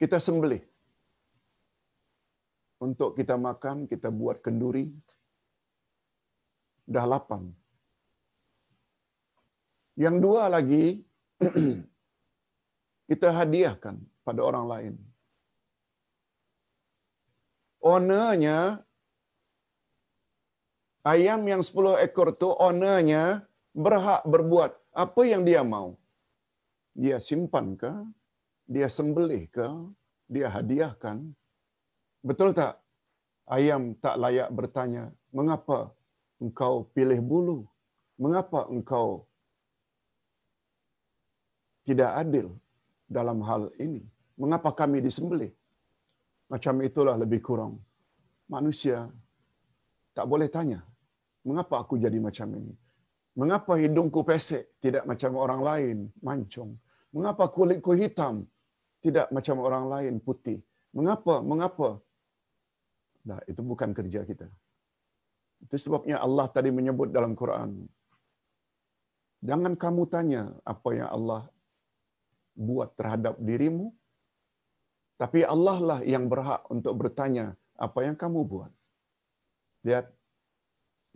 kita sembelih untuk kita makan, kita buat kenduri. Dah lapan. Yang dua lagi, kita hadiahkan pada orang lain. Ownernya, ayam yang sepuluh ekor tu ownernya berhak berbuat apa yang dia mau. Dia simpan ke? Dia sembelih ke? Dia hadiahkan? Betul tak? Ayam tak layak bertanya, mengapa engkau pilih bulu? Mengapa engkau tidak adil dalam hal ini? Mengapa kami disembelih? Macam itulah lebih kurang. Manusia tak boleh tanya, mengapa aku jadi macam ini? Mengapa hidungku pesek tidak macam orang lain mancung? Mengapa kulitku hitam tidak macam orang lain putih? Mengapa? Mengapa? Nah, itu bukan kerja kita. Itu sebabnya Allah tadi menyebut dalam Quran. Jangan kamu tanya apa yang Allah buat terhadap dirimu. Tapi Allah lah yang berhak untuk bertanya apa yang kamu buat. Lihat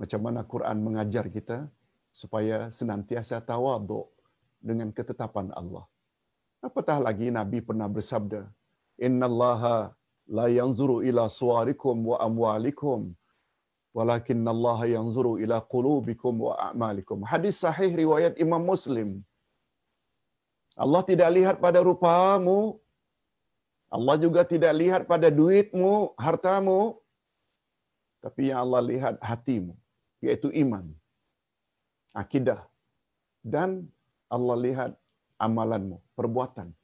macam mana Quran mengajar kita supaya senantiasa tawaduk dengan ketetapan Allah. Apatah lagi Nabi pernah bersabda, Inna Allaha la yanzuru ila suarikum wa amwalikum, walakin Allah yanzuru ila qulubikum wa a'malikum. Hadis sahih riwayat Imam Muslim. Allah tidak lihat pada rupamu, Allah juga tidak lihat pada duitmu, hartamu, tapi yang Allah lihat hatimu, yaitu iman, akidah, dan Allah lihat amalanmu, perbuatan,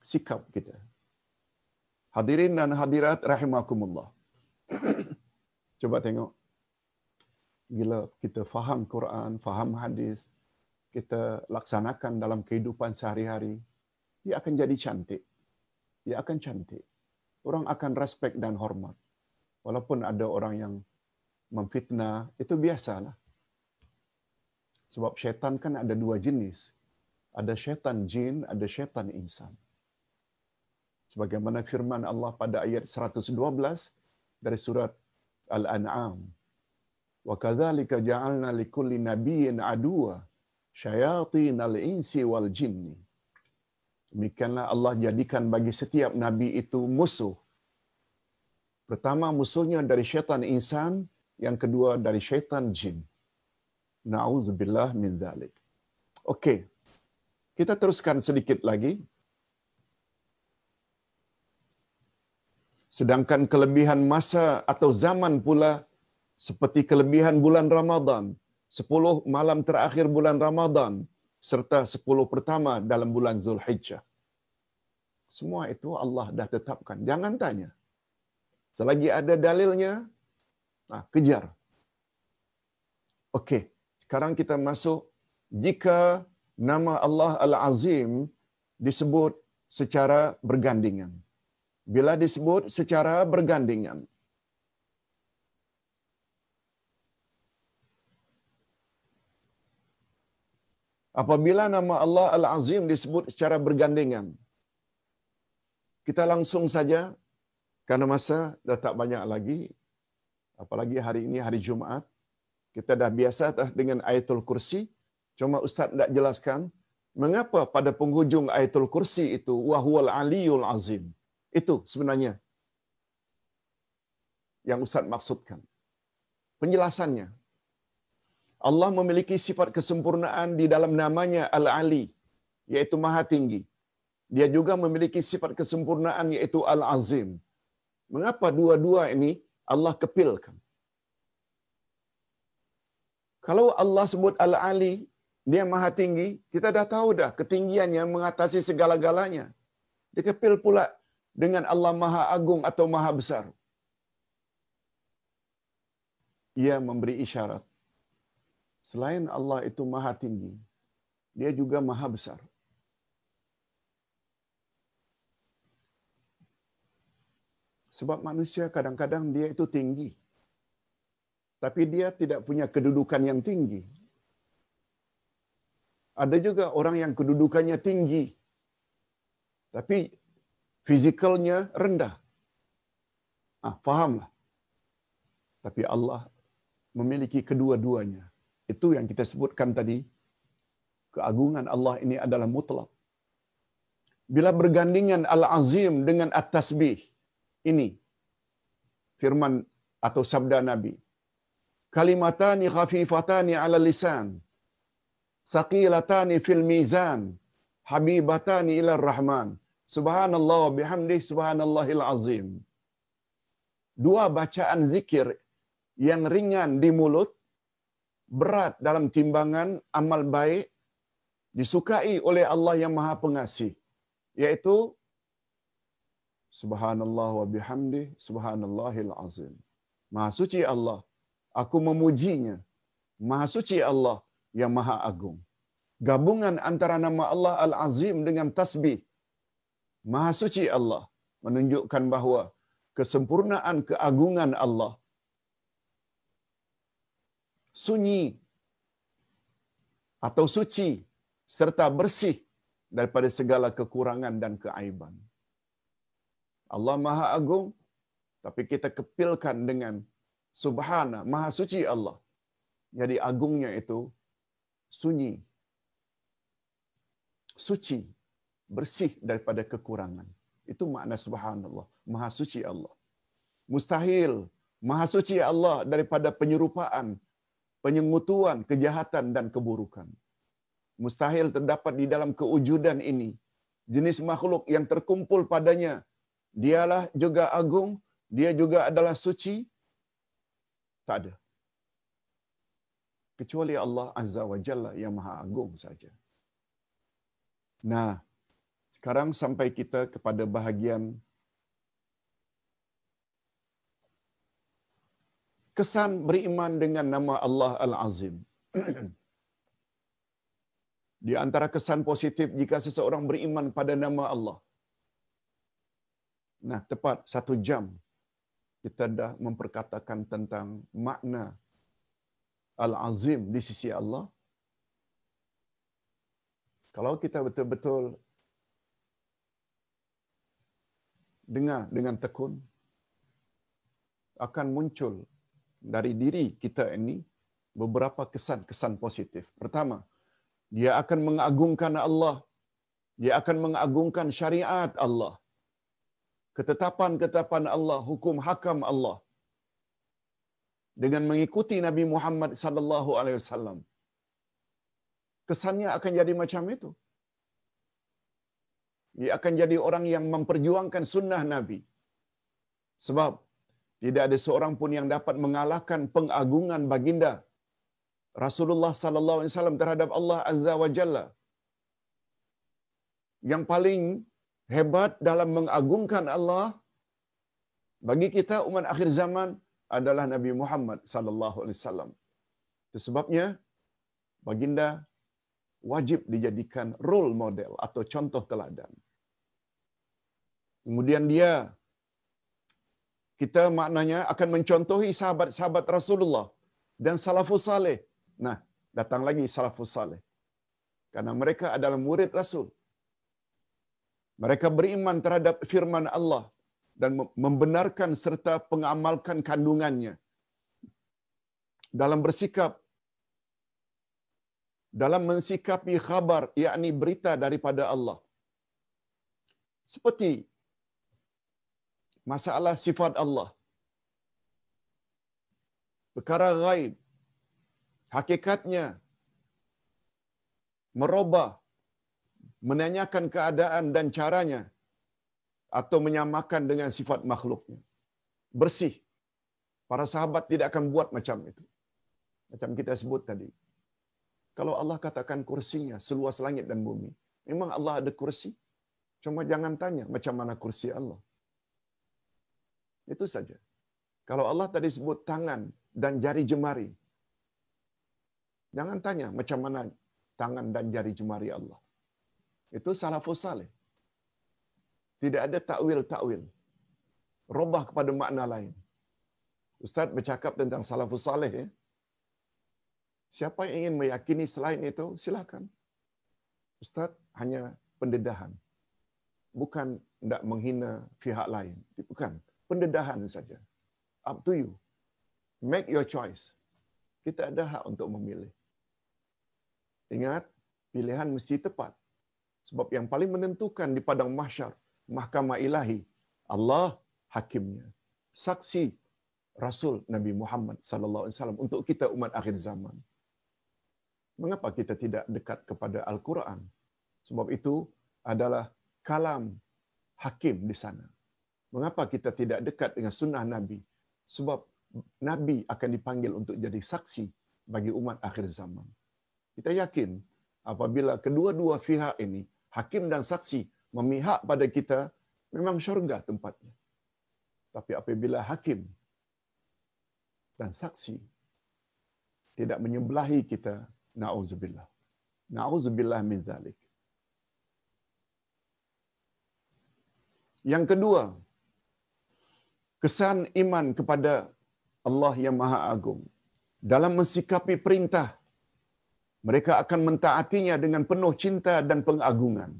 sikap kita. Hadirin dan hadirat rahimakumullah. Coba tengok. Gila kita faham Quran, faham hadis, kita laksanakan dalam kehidupan sehari-hari, dia akan jadi cantik. Dia akan cantik. Orang akan respect dan hormat. Walaupun ada orang yang memfitnah, itu biasalah. Sebab syaitan kan ada dua jenis. Ada syaitan jin, ada syaitan insan. Sebagaimana firman Allah pada ayat 112 dari surat Al-An'am. Wa kadzalika ja'alna likulli nabiyyin syayatin al-insi wal jinni. Demikianlah Allah jadikan bagi setiap nabi itu musuh. Pertama musuhnya dari syaitan insan, yang kedua dari syaitan jin. Nauzubillah min dzalik. Okey. Kita teruskan sedikit lagi. Sedangkan kelebihan masa atau zaman pula seperti kelebihan bulan Ramadan, 10 malam terakhir bulan Ramadan serta 10 pertama dalam bulan Zulhijjah. Semua itu Allah dah tetapkan. Jangan tanya. Selagi ada dalilnya, nah, kejar. Okey, sekarang kita masuk jika nama Allah Al-Azim disebut secara bergandingan. Bila disebut secara bergandingan. Apabila nama Allah Al-Azim disebut secara bergandingan. Kita langsung saja, karena masa dah tak banyak lagi, apalagi hari ini hari Jumaat, kita dah biasa dah dengan ayatul kursi, cuma Ustaz tidak jelaskan, mengapa pada penghujung ayatul kursi itu, wahual aliyul azim. Itu sebenarnya yang Ustaz maksudkan. Penjelasannya, Allah memiliki sifat kesempurnaan di dalam namanya Al-Ali, yaitu Maha Tinggi. Dia juga memiliki sifat kesempurnaan yaitu Al-Azim. Mengapa dua-dua ini Allah kepilkan? Kalau Allah sebut Al-Ali, dia Maha Tinggi, kita dah tahu dah ketinggiannya mengatasi segala-galanya. Dia kepil pula dengan Allah Maha Agung atau Maha Besar. Ia memberi isyarat Selain Allah itu maha tinggi, dia juga maha besar. Sebab manusia kadang-kadang dia itu tinggi. Tapi dia tidak punya kedudukan yang tinggi. Ada juga orang yang kedudukannya tinggi. Tapi fizikalnya rendah. Ah, fahamlah. Tapi Allah memiliki kedua-duanya. Itu yang kita sebutkan tadi. Keagungan Allah ini adalah mutlak. Bila bergandingan Al-Azim dengan At-Tasbih. Ini firman atau sabda Nabi. Kalimatani khafifatani ala lisan. Saqilatani fil mizan. Habibatani ila rahman. Subhanallah bihamdih subhanallahil azim. Dua bacaan zikir yang ringan di mulut berat dalam timbangan amal baik disukai oleh Allah yang Maha Pengasih yaitu subhanallah wa bihamdi subhanallahil azim. Maha suci Allah aku memujinya. Maha suci Allah yang Maha agung. Gabungan antara nama Allah al-azim dengan tasbih. Maha suci Allah menunjukkan bahawa kesempurnaan keagungan Allah sunyi atau suci serta bersih daripada segala kekurangan dan keaiban. Allah Maha Agung, tapi kita kepilkan dengan Subhana, Maha Suci Allah. Jadi agungnya itu sunyi, suci, bersih daripada kekurangan. Itu makna subhanallah, maha suci Allah. Mustahil, maha suci Allah daripada penyerupaan, penyengutuan, kejahatan dan keburukan. Mustahil terdapat di dalam kewujudan ini jenis makhluk yang terkumpul padanya. Dialah juga agung, dia juga adalah suci. Tak ada. Kecuali Allah Azza wa Jalla yang maha agung saja. Nah, sekarang sampai kita kepada bahagian kesan beriman dengan nama Allah Al-Azim. Di antara kesan positif jika seseorang beriman pada nama Allah. Nah, tepat satu jam kita dah memperkatakan tentang makna Al-Azim di sisi Allah. Kalau kita betul-betul dengar dengan tekun, akan muncul dari diri kita ini beberapa kesan-kesan positif. Pertama, dia akan mengagungkan Allah. Dia akan mengagungkan syariat Allah. Ketetapan-ketetapan Allah, hukum hakam Allah. Dengan mengikuti Nabi Muhammad sallallahu alaihi wasallam. Kesannya akan jadi macam itu. Dia akan jadi orang yang memperjuangkan sunnah Nabi. Sebab tidak ada seorang pun yang dapat mengalahkan pengagungan baginda Rasulullah sallallahu alaihi wasallam terhadap Allah Azza wa Jalla. Yang paling hebat dalam mengagungkan Allah bagi kita umat akhir zaman adalah Nabi Muhammad sallallahu alaihi wasallam. Itu sebabnya baginda wajib dijadikan role model atau contoh teladan. Kemudian dia kita maknanya akan mencontohi sahabat-sahabat Rasulullah dan salafus saleh. Nah, datang lagi salafus saleh. Karena mereka adalah murid Rasul. Mereka beriman terhadap firman Allah dan membenarkan serta pengamalkan kandungannya. Dalam bersikap dalam mensikapi khabar yakni berita daripada Allah. Seperti masalah sifat Allah. Perkara gaib. Hakikatnya merubah menanyakan keadaan dan caranya atau menyamakan dengan sifat makhluknya. Bersih. Para sahabat tidak akan buat macam itu. Macam kita sebut tadi. Kalau Allah katakan kursinya seluas langit dan bumi, memang Allah ada kursi. Cuma jangan tanya macam mana kursi Allah. Itu saja. Kalau Allah tadi sebut tangan dan jari jemari, jangan tanya macam mana tangan dan jari jemari Allah. Itu salafus salih. Tidak ada takwil-takwil. Robah kepada makna lain. Ustaz bercakap tentang salafus salih. Ya. Siapa yang ingin meyakini selain itu, silakan. Ustaz hanya pendedahan. Bukan tidak menghina pihak lain. Bukan. Pendedahan saja. Up to you. Make your choice. Kita ada hak untuk memilih. Ingat, pilihan mesti tepat. Sebab yang paling menentukan di padang mahsyar, mahkamah ilahi, Allah hakimnya. Saksi Rasul Nabi Muhammad sallallahu alaihi wasallam untuk kita umat akhir zaman. Mengapa kita tidak dekat kepada Al-Quran? Sebab itu adalah kalam hakim di sana. Mengapa kita tidak dekat dengan sunnah Nabi? Sebab Nabi akan dipanggil untuk jadi saksi bagi umat akhir zaman. Kita yakin apabila kedua-dua pihak ini, hakim dan saksi, memihak pada kita, memang syurga tempatnya. Tapi apabila hakim dan saksi tidak menyebelahi kita, na'udzubillah. Na'udzubillah min zalik. Yang kedua, kesan iman kepada Allah yang Maha Agung dalam mensikapi perintah mereka akan mentaatinya dengan penuh cinta dan pengagungan.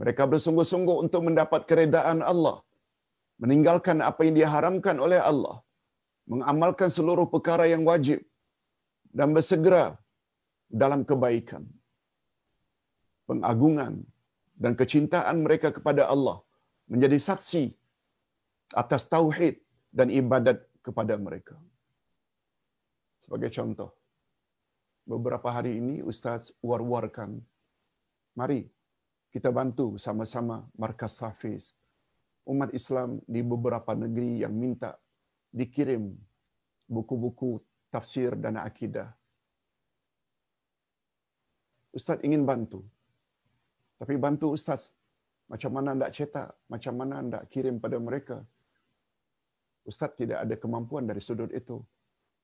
Mereka bersungguh-sungguh untuk mendapat keredaan Allah. Meninggalkan apa yang diharamkan oleh Allah. Mengamalkan seluruh perkara yang wajib. Dan bersegera dalam kebaikan. Pengagungan dan kecintaan mereka kepada Allah menjadi saksi atas tauhid dan ibadat kepada mereka. Sebagai contoh, beberapa hari ini Ustaz war-warkan, mari kita bantu sama-sama Markas Hafiz, umat Islam di beberapa negeri yang minta dikirim buku-buku tafsir dan akidah. Ustaz ingin bantu. Tapi bantu Ustaz, macam mana anda cetak, macam mana anda kirim pada mereka. Ustaz tidak ada kemampuan dari sudut itu.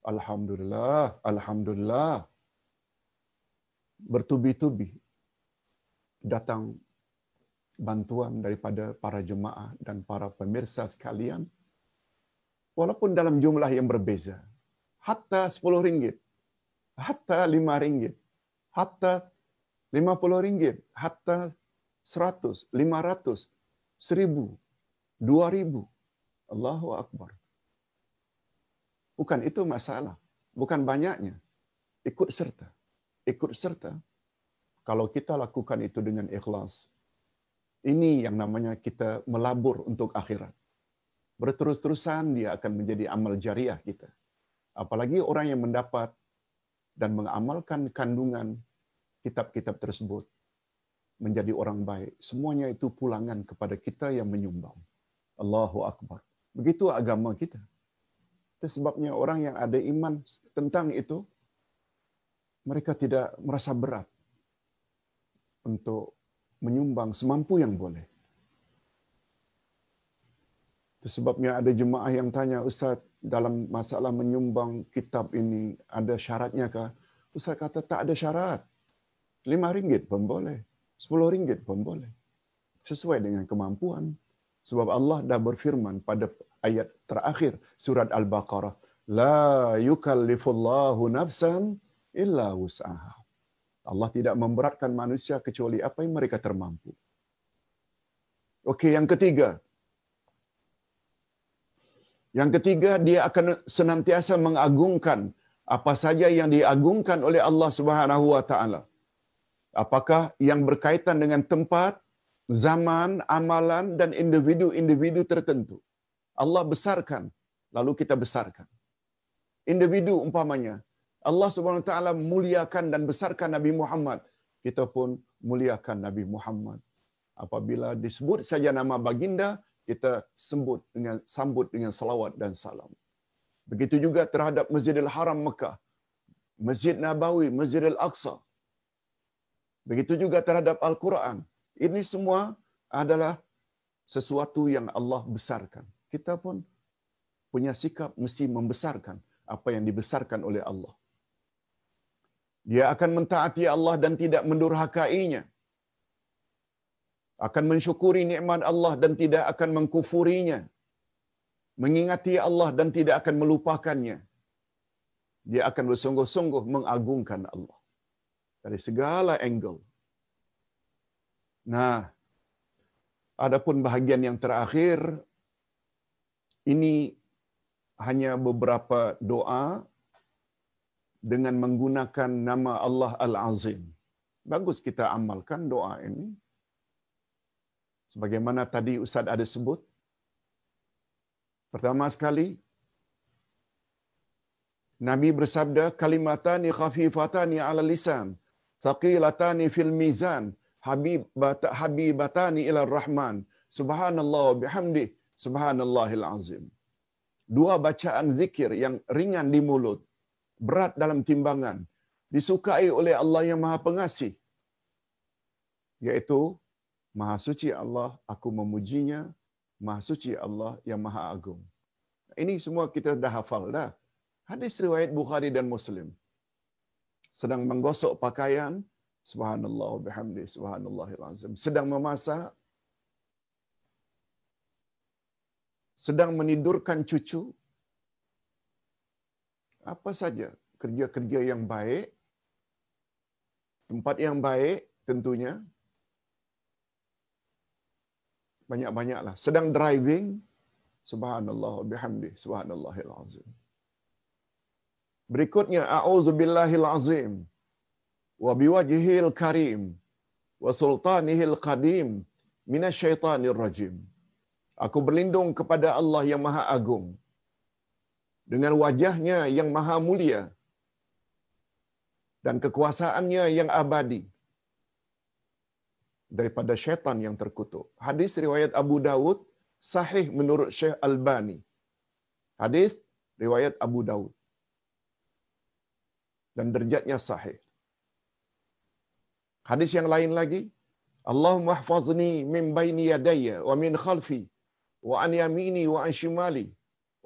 Alhamdulillah, Alhamdulillah. Bertubi-tubi datang bantuan daripada para jemaah dan para pemirsa sekalian. Walaupun dalam jumlah yang berbeza. Hatta 10 ringgit. Hatta 5 ringgit. Hatta 50 ringgit. Hatta 100, 500, 1000, 2000. Allahu Akbar. Bukan itu masalah. Bukan banyaknya. Ikut serta. Ikut serta. Kalau kita lakukan itu dengan ikhlas, ini yang namanya kita melabur untuk akhirat. Berterus-terusan dia akan menjadi amal jariah kita. Apalagi orang yang mendapat dan mengamalkan kandungan kitab-kitab tersebut menjadi orang baik. Semuanya itu pulangan kepada kita yang menyumbang. Allahu Akbar. Begitu agama kita. Itu sebabnya orang yang ada iman tentang itu, mereka tidak merasa berat untuk menyumbang semampu yang boleh. Itu sebabnya ada jemaah yang tanya, Ustaz, dalam masalah menyumbang kitab ini, ada syaratnya kah? Ustaz kata, tak ada syarat. Lima ringgit pun boleh. Sepuluh ringgit pun boleh. Sesuai dengan kemampuan. Sebab Allah dah berfirman pada ayat terakhir surat Al-Baqarah. La yukallifullahu nafsan illa wus'aha. Allah tidak memberatkan manusia kecuali apa yang mereka termampu. Okey, yang ketiga. Yang ketiga, dia akan senantiasa mengagungkan apa saja yang diagungkan oleh Allah Subhanahu wa taala. Apakah yang berkaitan dengan tempat, zaman, amalan dan individu-individu tertentu. Allah besarkan, lalu kita besarkan. Individu umpamanya, Allah Subhanahu Wa Taala muliakan dan besarkan Nabi Muhammad, kita pun muliakan Nabi Muhammad. Apabila disebut saja nama baginda, kita sambut dengan sambut dengan salawat dan salam. Begitu juga terhadap Masjidil Haram Mekah, Masjid Nabawi, Masjidil Aqsa. Begitu juga terhadap Al-Quran. Ini semua adalah sesuatu yang Allah besarkan. Kita pun punya sikap mesti membesarkan apa yang dibesarkan oleh Allah. Dia akan mentaati Allah dan tidak mendurhakainya. Akan mensyukuri nikmat Allah dan tidak akan mengkufurinya. Mengingati Allah dan tidak akan melupakannya. Dia akan bersungguh-sungguh mengagungkan Allah. Dari segala angle. Nah, adapun bahagian yang terakhir, ini hanya beberapa doa dengan menggunakan nama Allah Al-Azim. Bagus kita amalkan doa ini. Sebagaimana tadi Ustaz ada sebut. Pertama sekali, Nabi bersabda, kalimatani khafifatani ala lisan, thaqilatani fil mizan, habibatani ila rahman, subhanallah bihamdi, subhanallahil azim. Dua bacaan zikir yang ringan di mulut, berat dalam timbangan, disukai oleh Allah yang Maha Pengasih. Yaitu, Maha Suci Allah, aku memujinya, Maha Suci Allah yang Maha Agung. Ini semua kita dah hafal dah. Hadis riwayat Bukhari dan Muslim. Sedang menggosok pakaian, subhanallah bihamdi, subhanallahil azim. Sedang memasak, sedang menidurkan cucu, apa saja kerja-kerja yang baik, tempat yang baik tentunya, Banyak-banyaklah. Sedang driving, subhanallah bihamdi, subhanallahil azim. Berikutnya, a'udzubillahil azim wa biwajhil karim wa sultanihil qadim minasyaitanir rajim. Aku berlindung kepada Allah yang Maha Agung dengan wajahnya yang maha mulia dan kekuasaannya yang abadi daripada syaitan yang terkutuk. Hadis riwayat Abu Dawud sahih menurut Syekh Albani. Hadis riwayat Abu Dawud. Dan derjatnya sahih. Hadis yang lain lagi, Allahumma hfazni min baini yadayya wa min khalfi wa an yamini wa an shimali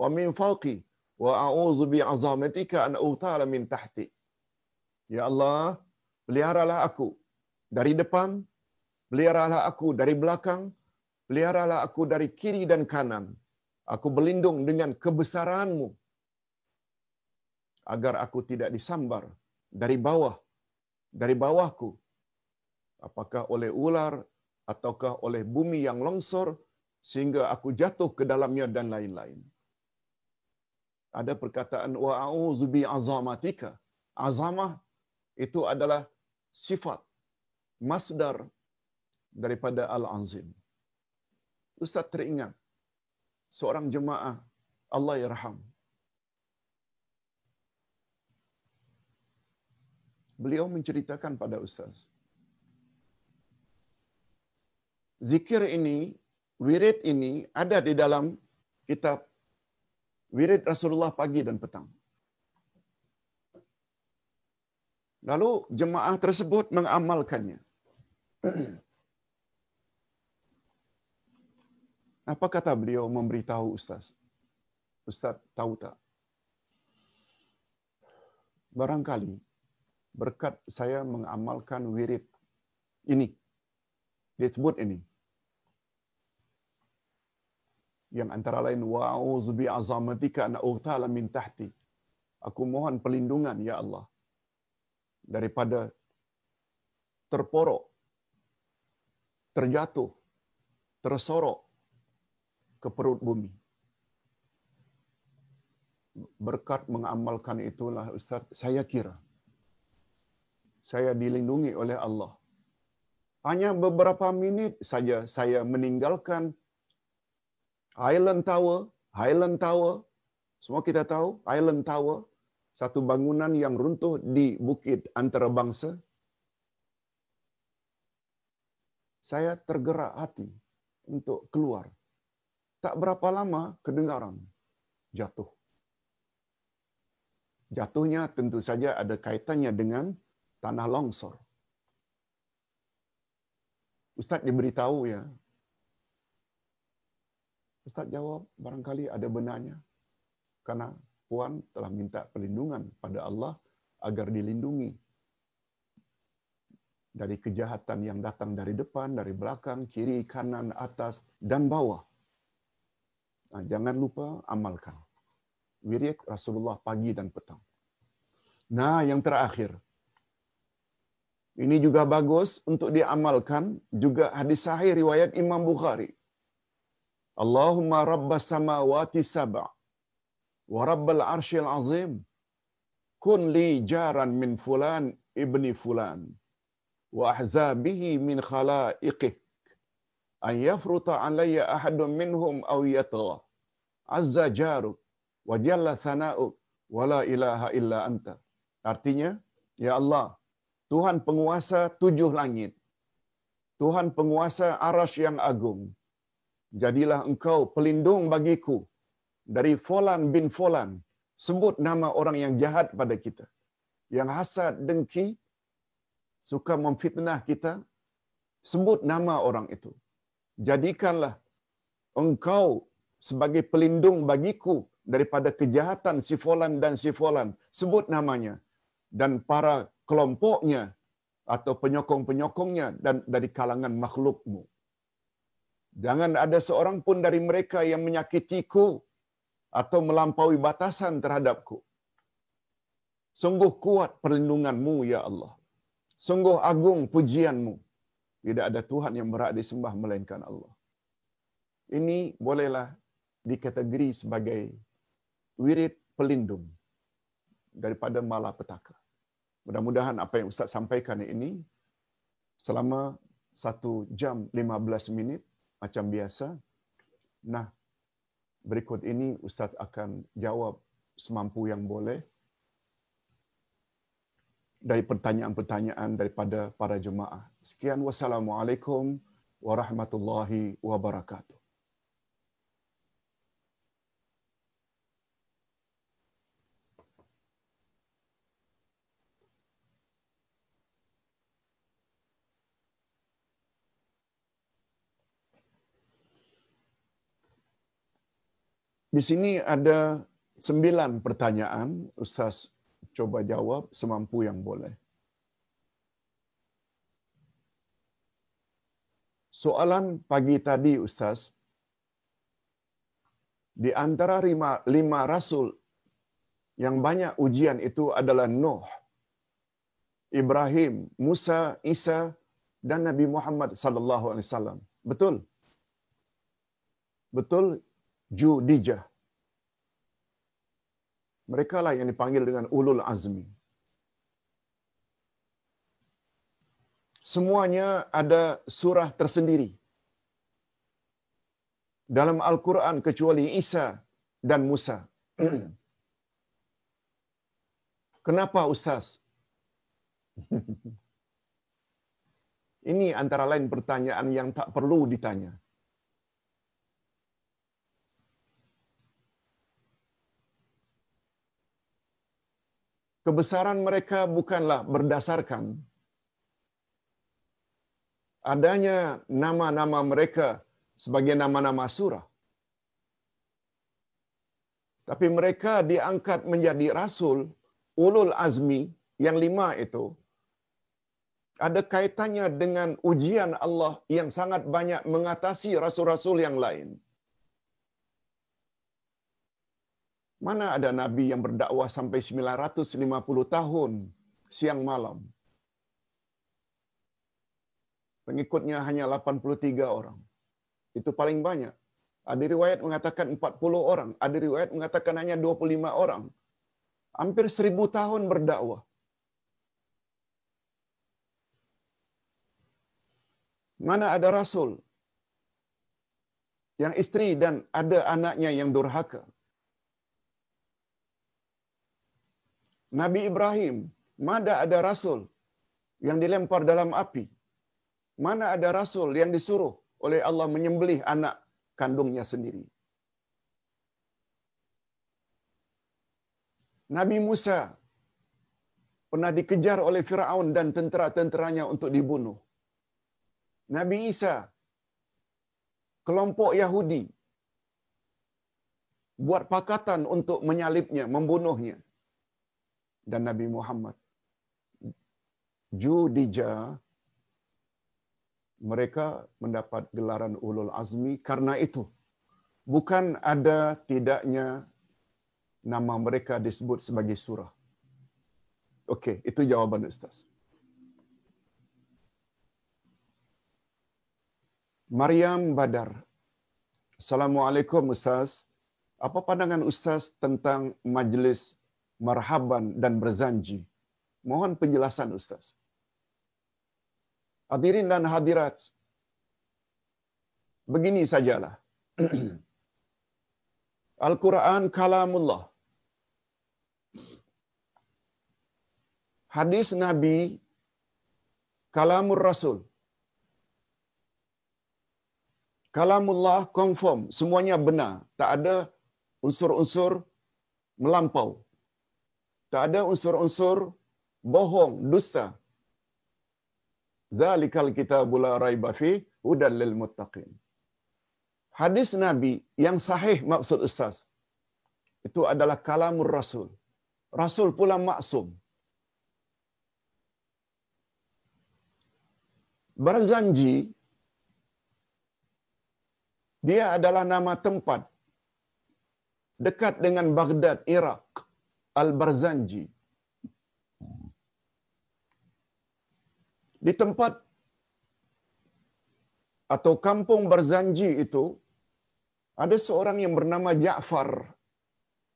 wa min fawqi wa a'udzu bi azamatika an utala min tahti. Ya Allah, peliharalah aku dari depan, peliharalah aku dari belakang, peliharalah aku dari kiri dan kanan. Aku berlindung dengan kebesaranmu agar aku tidak disambar dari bawah, dari bawahku. Apakah oleh ular ataukah oleh bumi yang longsor sehingga aku jatuh ke dalamnya dan lain-lain ada perkataan wa a'udzu bi azamatika. Azamah itu adalah sifat masdar daripada al-azim. Ustaz teringat seorang jemaah Allah yarham. Beliau menceritakan pada ustaz. Zikir ini, wirid ini ada di dalam kitab wirid Rasulullah pagi dan petang. Lalu jemaah tersebut mengamalkannya. Apa kata beliau memberitahu Ustaz? Ustaz tahu tak? Barangkali berkat saya mengamalkan wirid ini. Dia sebut ini yang antara lain wa'udzu bi azamatika an ughtala min tahti. Aku mohon perlindungan ya Allah daripada terporok, terjatuh, tersorok ke perut bumi. Berkat mengamalkan itulah Ustaz, saya kira saya dilindungi oleh Allah. Hanya beberapa minit saja saya meninggalkan Highland Tower, Highland Tower, semua kita tahu Highland Tower, satu bangunan yang runtuh di bukit antarabangsa. Saya tergerak hati untuk keluar. Tak berapa lama kedengaran jatuh. Jatuhnya tentu saja ada kaitannya dengan tanah longsor. Ustaz diberitahu ya, Ustaz jawab, barangkali ada benarnya. Karena Puan telah minta perlindungan pada Allah agar dilindungi dari kejahatan yang datang dari depan, dari belakang, kiri, kanan, atas, dan bawah. Nah, jangan lupa amalkan. Wirid Rasulullah pagi dan petang. Nah, yang terakhir. Ini juga bagus untuk diamalkan. Juga hadis sahih riwayat Imam Bukhari. Allahumma rabbas samawati sab'a wa rabbal arshil azim kun li jaran min fulan ibni fulan. Wa ahzabihi min khalaiqik an yafruta alayya ahadun minhum aw yatgha. Azza jaruk wa jalla thana'uk wa la ilaha illa anta. Artinya ya Allah Tuhan penguasa tujuh langit. Tuhan penguasa arasy yang agung jadilah engkau pelindung bagiku dari Folan bin Folan. Sebut nama orang yang jahat pada kita. Yang hasad, dengki, suka memfitnah kita. Sebut nama orang itu. Jadikanlah engkau sebagai pelindung bagiku daripada kejahatan si Folan dan si Folan. Sebut namanya. Dan para kelompoknya atau penyokong-penyokongnya dan dari kalangan makhlukmu. Jangan ada seorang pun dari mereka yang menyakitiku atau melampaui batasan terhadapku. Sungguh kuat perlindunganmu, Ya Allah. Sungguh agung pujianmu. Tidak ada Tuhan yang berhak disembah melainkan Allah. Ini bolehlah dikategori sebagai wirid pelindung daripada malapetaka. Mudah-mudahan apa yang Ustaz sampaikan ini selama satu jam 15 minit macam biasa. Nah, berikut ini Ustaz akan jawab semampu yang boleh dari pertanyaan-pertanyaan daripada para jemaah. Sekian wassalamualaikum warahmatullahi wabarakatuh. Di sini ada sembilan pertanyaan. Ustaz coba jawab semampu yang boleh. Soalan pagi tadi, Ustaz, di antara lima, lima rasul yang banyak ujian itu adalah Nuh, Ibrahim, Musa, Isa, dan Nabi Muhammad sallallahu alaihi wasallam. Betul? Betul Judijah. Mereka lah yang dipanggil dengan ulul azmi. Semuanya ada surah tersendiri. Dalam Al-Quran kecuali Isa dan Musa. Kenapa Ustaz? Ini antara lain pertanyaan yang tak perlu ditanya. Kebesaran mereka bukanlah berdasarkan adanya nama-nama mereka sebagai nama-nama surah. Tapi mereka diangkat menjadi rasul ulul azmi yang lima itu ada kaitannya dengan ujian Allah yang sangat banyak mengatasi rasul-rasul yang lain. Mana ada nabi yang berdakwah sampai 950 tahun siang malam? Pengikutnya hanya 83 orang. Itu paling banyak. Ada riwayat mengatakan 40 orang, ada riwayat mengatakan hanya 25 orang. Hampir seribu tahun berdakwah. Mana ada rasul yang istri dan ada anaknya yang durhaka? Nabi Ibrahim, mana ada rasul yang dilempar dalam api? Mana ada rasul yang disuruh oleh Allah menyembelih anak kandungnya sendiri? Nabi Musa pernah dikejar oleh Firaun dan tentera-tenteranya untuk dibunuh. Nabi Isa kelompok Yahudi buat pakatan untuk menyalibnya, membunuhnya dan Nabi Muhammad. Judija mereka mendapat gelaran ulul azmi karena itu. Bukan ada tidaknya nama mereka disebut sebagai surah. Okey, itu jawaban Ustaz. Maryam Badar. Assalamualaikum Ustaz. Apa pandangan Ustaz tentang majlis marhaban dan berzanji. Mohon penjelasan Ustaz. Hadirin dan hadirat, begini sajalah. Al-Quran kalamullah. Hadis Nabi kalamur Rasul. Kalamullah confirm, semuanya benar. Tak ada unsur-unsur melampau. Tak ada unsur-unsur bohong, dusta. Zalikal kitabul la raiba fi hudal lil muttaqin. Hadis Nabi yang sahih maksud ustaz. Itu adalah kalamur Rasul. Rasul pula maksum. Berzanji dia adalah nama tempat dekat dengan Baghdad, Iraq. Al-Barzanji. Di tempat atau kampung Barzanji itu Ada seorang yang bernama Ja'far.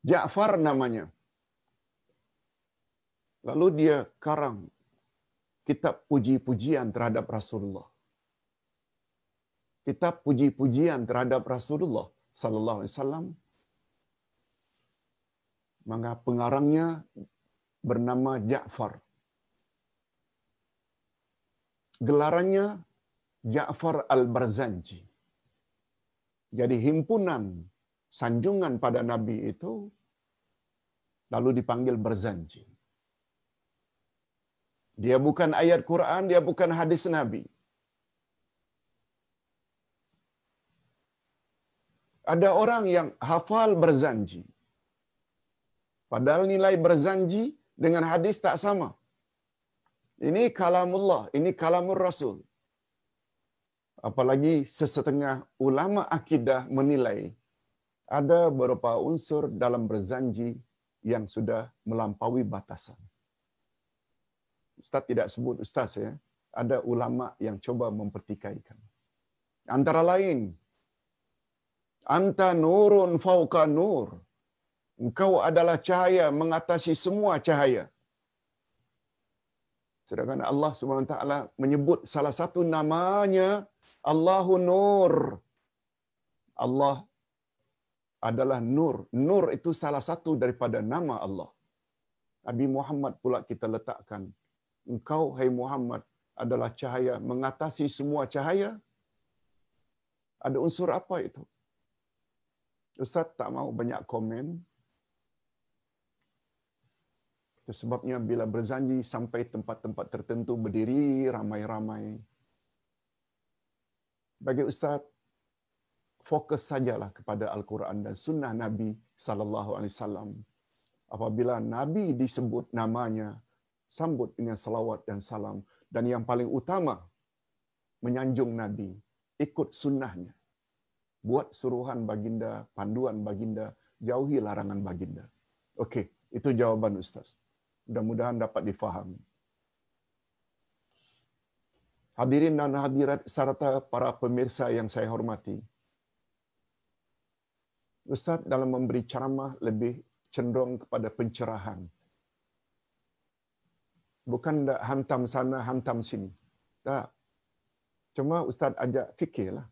Ja'far namanya. Lalu dia karang kitab puji-pujian terhadap Rasulullah. Kitab puji-pujian terhadap Rasulullah sallallahu alaihi wasallam. Maka pengarangnya bernama Ja'far. Gelarannya Ja'far Al-Barzanji. Jadi himpunan sanjungan pada Nabi itu lalu dipanggil Barzanji. Dia bukan ayat Quran, dia bukan hadis Nabi. Ada orang yang hafal berzanji. Padahal nilai berzanji dengan hadis tak sama. Ini kalamullah, ini kalamur Rasul. Apalagi sesetengah ulama akidah menilai ada beberapa unsur dalam berzanji yang sudah melampaui batasan. Ustaz tidak sebut ustaz ya. Ada ulama yang coba mempertikaikan. Antara lain, Anta nurun fauqa nur. Engkau adalah cahaya mengatasi semua cahaya. Sedangkan Allah SWT menyebut salah satu namanya Allahu Nur. Allah adalah Nur. Nur itu salah satu daripada nama Allah. Nabi Muhammad pula kita letakkan. Engkau, hai Muhammad, adalah cahaya mengatasi semua cahaya. Ada unsur apa itu? Ustaz tak mau banyak komen. Itu sebabnya bila berzanji sampai tempat-tempat tertentu berdiri ramai-ramai. Bagi Ustaz, fokus sajalah kepada Al-Quran dan Sunnah Nabi Sallallahu Alaihi Wasallam. Apabila Nabi disebut namanya, sambut dengan salawat dan salam. Dan yang paling utama, menyanjung Nabi, ikut sunnahnya. Buat suruhan baginda, panduan baginda, jauhi larangan baginda. Okey, itu jawaban Ustaz. Mudah-mudahan dapat difahami. Hadirin dan hadirat serta para pemirsa yang saya hormati. Ustaz dalam memberi ceramah lebih cenderung kepada pencerahan. Bukan hantam sana, hantam sini. Tak. Cuma Ustaz ajak fikirlah.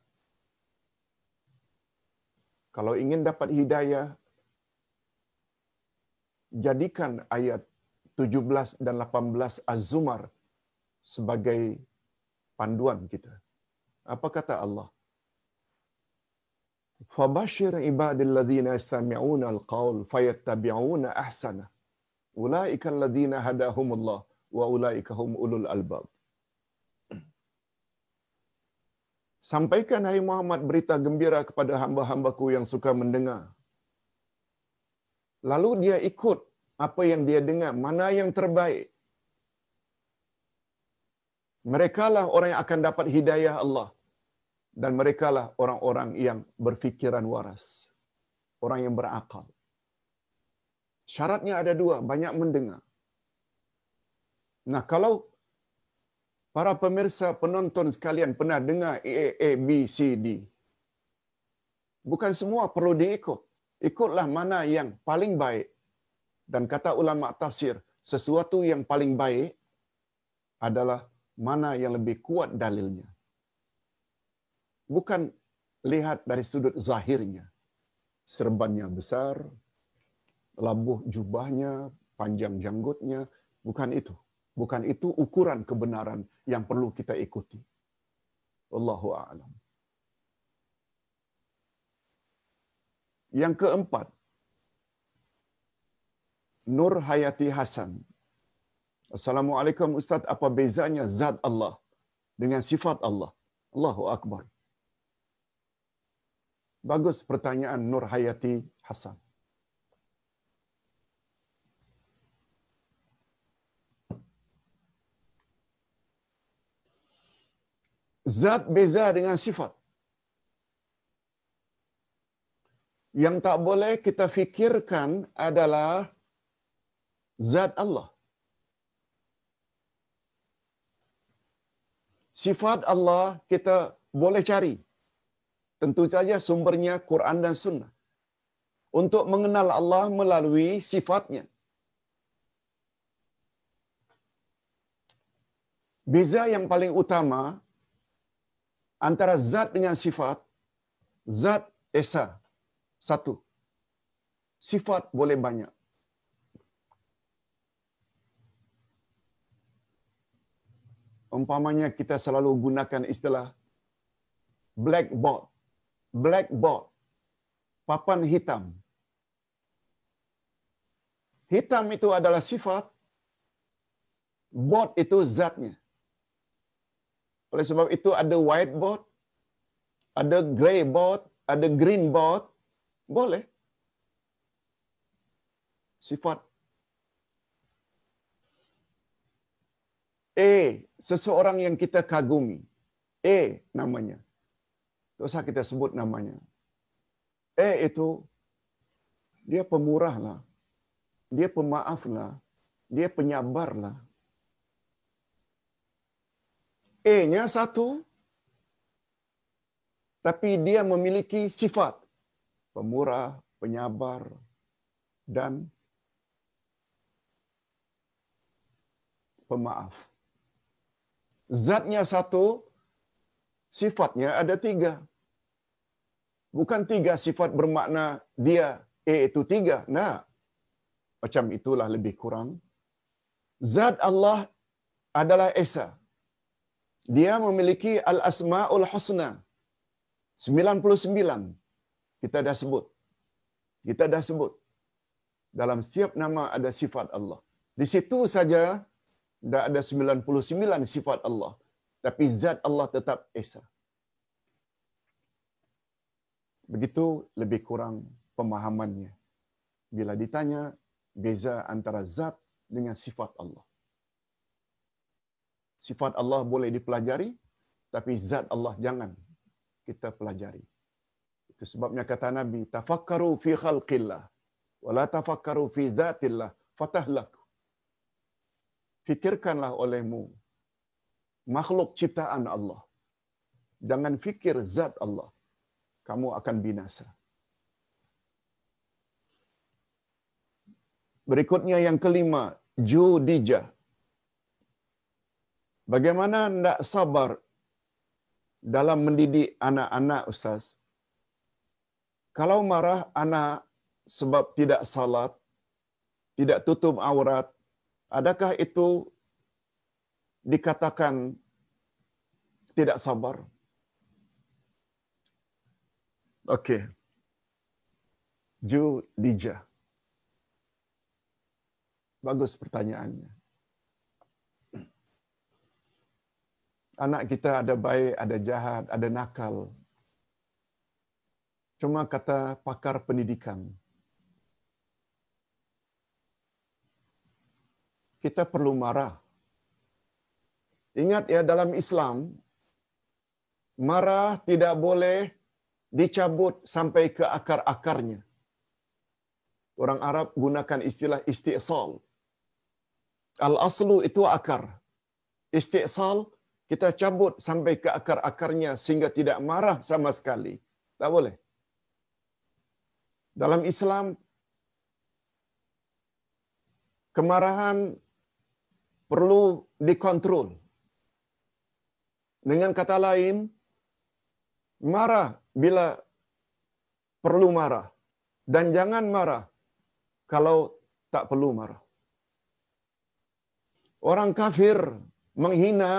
Kalau ingin dapat hidayah, jadikan ayat 17 dan 18 Az-Zumar sebagai panduan kita. Apa kata Allah? Fabashir ibadil ladzina yastami'una al-qaul fayattabi'una ahsana. Ulaika alladzina hadahumullah wa ulaika hum ulul albab. Sampaikan hai Muhammad berita gembira kepada hamba-hambaku yang suka mendengar. Lalu dia ikut apa yang dia dengar, mana yang terbaik. Mereka lah orang yang akan dapat hidayah Allah. Dan mereka lah orang-orang yang berfikiran waras. Orang yang berakal. Syaratnya ada dua, banyak mendengar. Nah kalau para pemirsa penonton sekalian pernah dengar A, A, B, C, D. Bukan semua perlu diikut. Ikutlah mana yang paling baik. Dan kata ulama tafsir, sesuatu yang paling baik adalah mana yang lebih kuat dalilnya. Bukan lihat dari sudut zahirnya. Serbannya besar, labuh jubahnya, panjang janggutnya, bukan itu. Bukan itu ukuran kebenaran yang perlu kita ikuti. Wallahu a'lam. Yang keempat, Nur Hayati Hasan. Assalamualaikum Ustaz, apa bezanya zat Allah dengan sifat Allah? Allahu Akbar. Bagus pertanyaan Nur Hayati Hasan. Zat beza dengan sifat. Yang tak boleh kita fikirkan adalah zat Allah. Sifat Allah kita boleh cari. Tentu saja sumbernya Quran dan Sunnah. Untuk mengenal Allah melalui sifatnya. Beza yang paling utama antara zat dengan sifat, zat esa, satu. Sifat boleh banyak. Umpamanya kita selalu gunakan istilah blackboard. Blackboard. Papan hitam. Hitam itu adalah sifat. Board itu zatnya. Oleh sebab itu ada whiteboard, ada grey board, ada green board. Boleh. Sifat A, seseorang yang kita kagumi. A namanya. Tak usah kita sebut namanya. A itu, dia pemurah lah. Dia pemaaf lah. Dia penyabar lah. A-nya satu, tapi dia memiliki sifat pemurah, penyabar, dan pemaaf. Zatnya satu, sifatnya ada tiga. Bukan tiga sifat bermakna dia A itu tiga. Nah, macam itulah lebih kurang. Zat Allah adalah Esa. Dia memiliki Al-Asma'ul Husna. 99. Kita dah sebut. Kita dah sebut. Dalam setiap nama ada sifat Allah. Di situ saja dah ada 99 sifat Allah. Tapi zat Allah tetap Esa. Begitu lebih kurang pemahamannya. Bila ditanya beza antara zat dengan sifat Allah. Sifat Allah boleh dipelajari, tapi zat Allah jangan kita pelajari. Itu sebabnya kata Nabi, tafakkaru fi khalqillah, wala tafakkaru fi zatillah, fatahlaku. Fikirkanlah olehmu makhluk ciptaan Allah. Jangan fikir zat Allah. Kamu akan binasa. Berikutnya yang kelima, judijah. Bagaimana hendak sabar dalam mendidik anak-anak Ustaz? Kalau marah anak sebab tidak salat, tidak tutup aurat, adakah itu dikatakan tidak sabar? Okey. Ju Dija. Bagus pertanyaannya. Anak kita ada baik, ada jahat, ada nakal. Cuma kata pakar pendidikan. Kita perlu marah. Ingat ya dalam Islam, marah tidak boleh dicabut sampai ke akar-akarnya. Orang Arab gunakan istilah istiqsal. Al-aslu itu akar. Istiqsal kita cabut sampai ke akar-akarnya sehingga tidak marah sama sekali. Tak boleh. Dalam Islam, kemarahan perlu dikontrol. Dengan kata lain, marah bila perlu marah dan jangan marah kalau tak perlu marah. Orang kafir menghina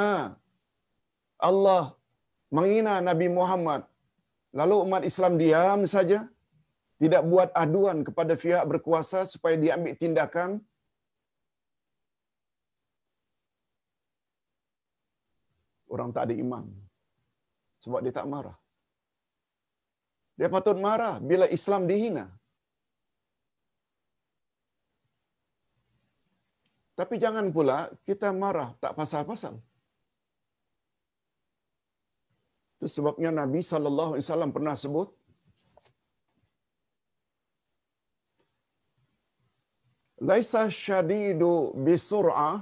Allah, menghina Nabi Muhammad. Lalu umat Islam diam saja, tidak buat aduan kepada pihak berkuasa supaya diambil tindakan. Orang tak ada iman. Sebab dia tak marah. Dia patut marah bila Islam dihina. Tapi jangan pula kita marah tak pasal-pasal. Itu sebabnya Nabi sallallahu alaihi wasallam pernah sebut Laisa syadidu bisur'ah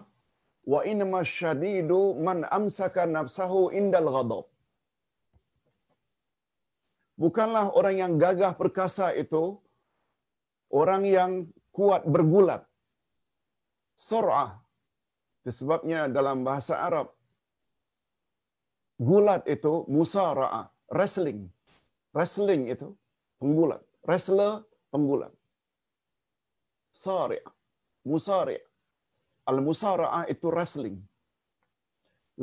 wa inma syadidu man amsaka nafsahu indal ghadab. bukanlah orang yang gagah perkasa itu orang yang kuat bergulat. Sur'ah. Sebabnya dalam bahasa Arab gulat itu musara'ah, wrestling. Wrestling itu penggulat. Wrestler penggulat. Sari' musari' al-musara'ah itu wrestling.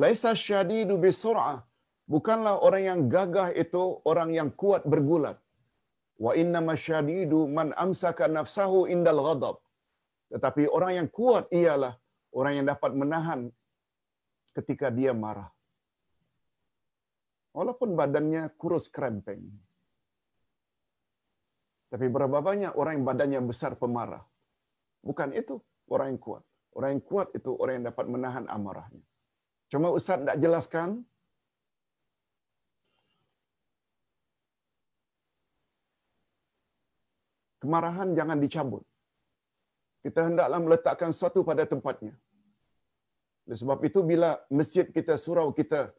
Laisa syadidu bisur'ah. Bukanlah orang yang gagah itu orang yang kuat bergulat. Wa inna masyadidu man amsaka nafsahu indal ghadab. Tetapi orang yang kuat ialah orang yang dapat menahan ketika dia marah. Walaupun badannya kurus krempeng. Tapi berapa banyak orang yang badannya besar pemarah? Bukan itu orang yang kuat. Orang yang kuat itu orang yang dapat menahan amarahnya. Cuma Ustaz tak jelaskan. Kemarahan jangan dicabut. Kita hendaklah meletakkan sesuatu pada tempatnya. Sebab itu bila masjid kita, surau kita,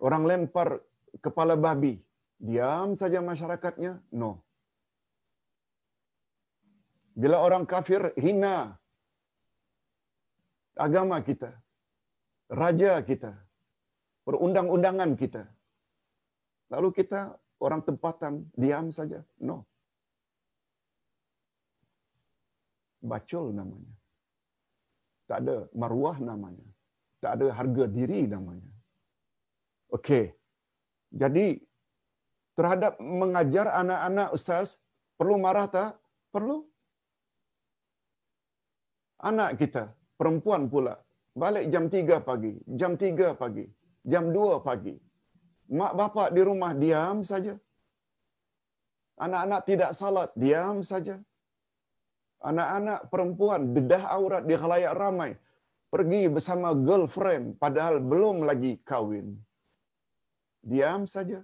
orang lempar kepala babi, diam saja masyarakatnya? No. Bila orang kafir hina agama kita, raja kita, perundang-undangan kita. Lalu kita orang tempatan diam saja. No. Bacul namanya. Tak ada maruah namanya. Tak ada harga diri namanya. Okey. Jadi terhadap mengajar anak-anak ustaz perlu marah tak? Perlu. Anak kita, perempuan pula, balik jam 3 pagi, jam 3 pagi, jam 2 pagi. Mak bapak di rumah diam saja. Anak-anak tidak salat, diam saja. Anak-anak perempuan bedah aurat di khalayak ramai, pergi bersama girlfriend padahal belum lagi kahwin. Diam saja.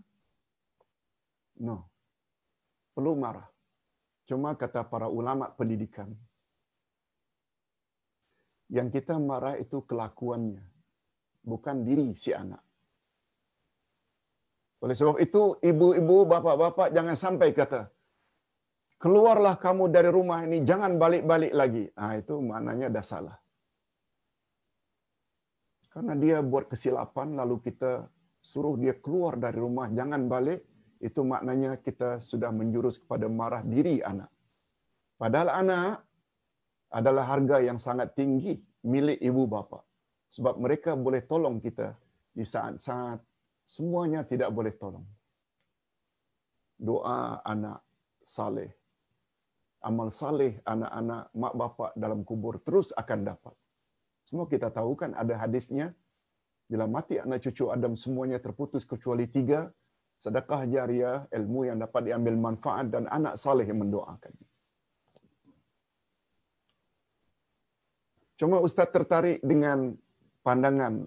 No. Perlu marah. Cuma kata para ulama pendidikan, yang kita marah itu kelakuannya, bukan diri si anak. Oleh sebab itu, ibu-ibu, bapak-bapak jangan sampai kata, keluarlah kamu dari rumah ini, jangan balik-balik lagi. Ah itu maknanya dah salah. Karena dia buat kesilapan, lalu kita suruh dia keluar dari rumah, jangan balik, itu maknanya kita sudah menjurus kepada marah diri anak. Padahal anak adalah harga yang sangat tinggi milik ibu bapa. Sebab mereka boleh tolong kita di saat-saat semuanya tidak boleh tolong. Doa anak saleh. Amal saleh anak-anak mak bapak dalam kubur terus akan dapat. Semua kita tahu kan ada hadisnya. Bila mati anak cucu Adam semuanya terputus kecuali tiga. Sedekah jariah, ilmu yang dapat diambil manfaat dan anak saleh yang mendoakan. Cuma Ustaz tertarik dengan pandangan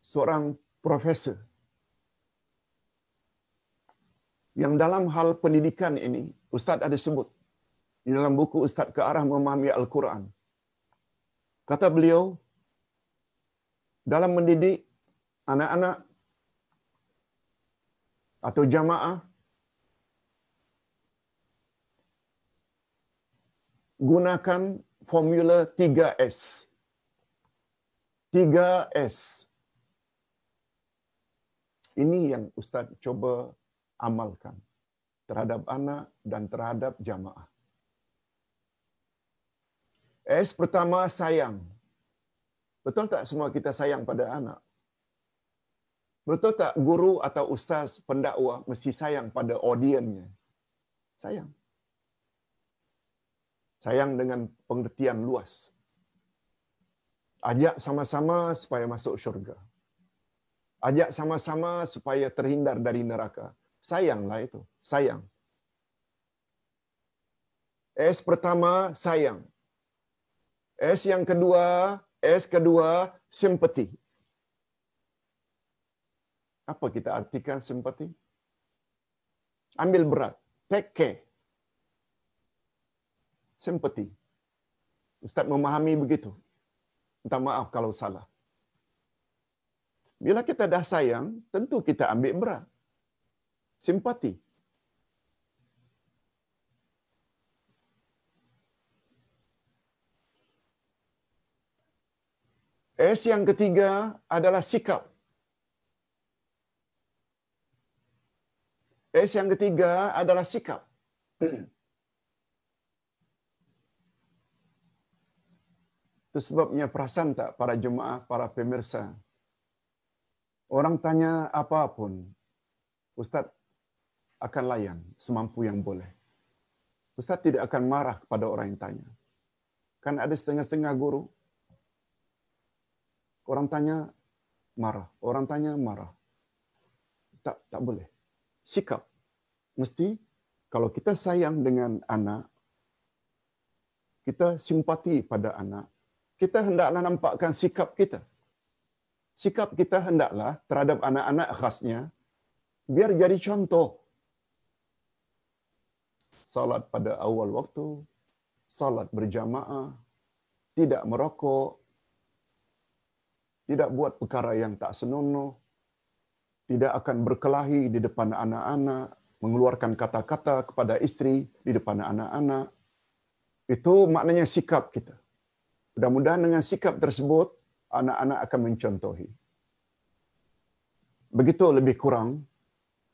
seorang profesor yang dalam hal pendidikan ini, Ustaz ada sebut di dalam buku Ustaz ke arah memahami Al-Quran. Kata beliau, dalam mendidik anak-anak atau jamaah, gunakan formula 3S. 3S. Ini yang Ustaz coba amalkan terhadap anak dan terhadap jamaah. S pertama sayang. Betul tak semua kita sayang pada anak? Betul tak guru atau ustaz pendakwah mesti sayang pada audiennya? Sayang. Sayang dengan pengertian luas. Ajak sama-sama supaya masuk syurga. Ajak sama-sama supaya terhindar dari neraka. Sayanglah itu. Sayang. S pertama, sayang. S yang kedua, S kedua, simpati. Apa kita artikan simpati? Ambil berat. Take care simpati. Ustaz memahami begitu. Minta maaf kalau salah. Bila kita dah sayang, tentu kita ambil berat. Simpati. S yang ketiga adalah sikap. S yang ketiga adalah sikap. Itu sebabnya perasan tak para jemaah, para pemirsa. Orang tanya apapun, Ustaz akan layan semampu yang boleh. Ustaz tidak akan marah kepada orang yang tanya. Kan ada setengah-setengah guru. Orang tanya marah, orang tanya marah. Tak tak boleh. Sikap. Mesti kalau kita sayang dengan anak, kita simpati pada anak, kita hendaklah nampakkan sikap kita. Sikap kita hendaklah terhadap anak-anak khasnya, biar jadi contoh. Salat pada awal waktu, salat berjamaah, tidak merokok, tidak buat perkara yang tak senonoh, tidak akan berkelahi di depan anak-anak, mengeluarkan kata-kata kepada istri di depan anak-anak. Itu maknanya sikap kita. Mudah-mudahan dengan sikap tersebut, anak-anak akan mencontohi. Begitu lebih kurang,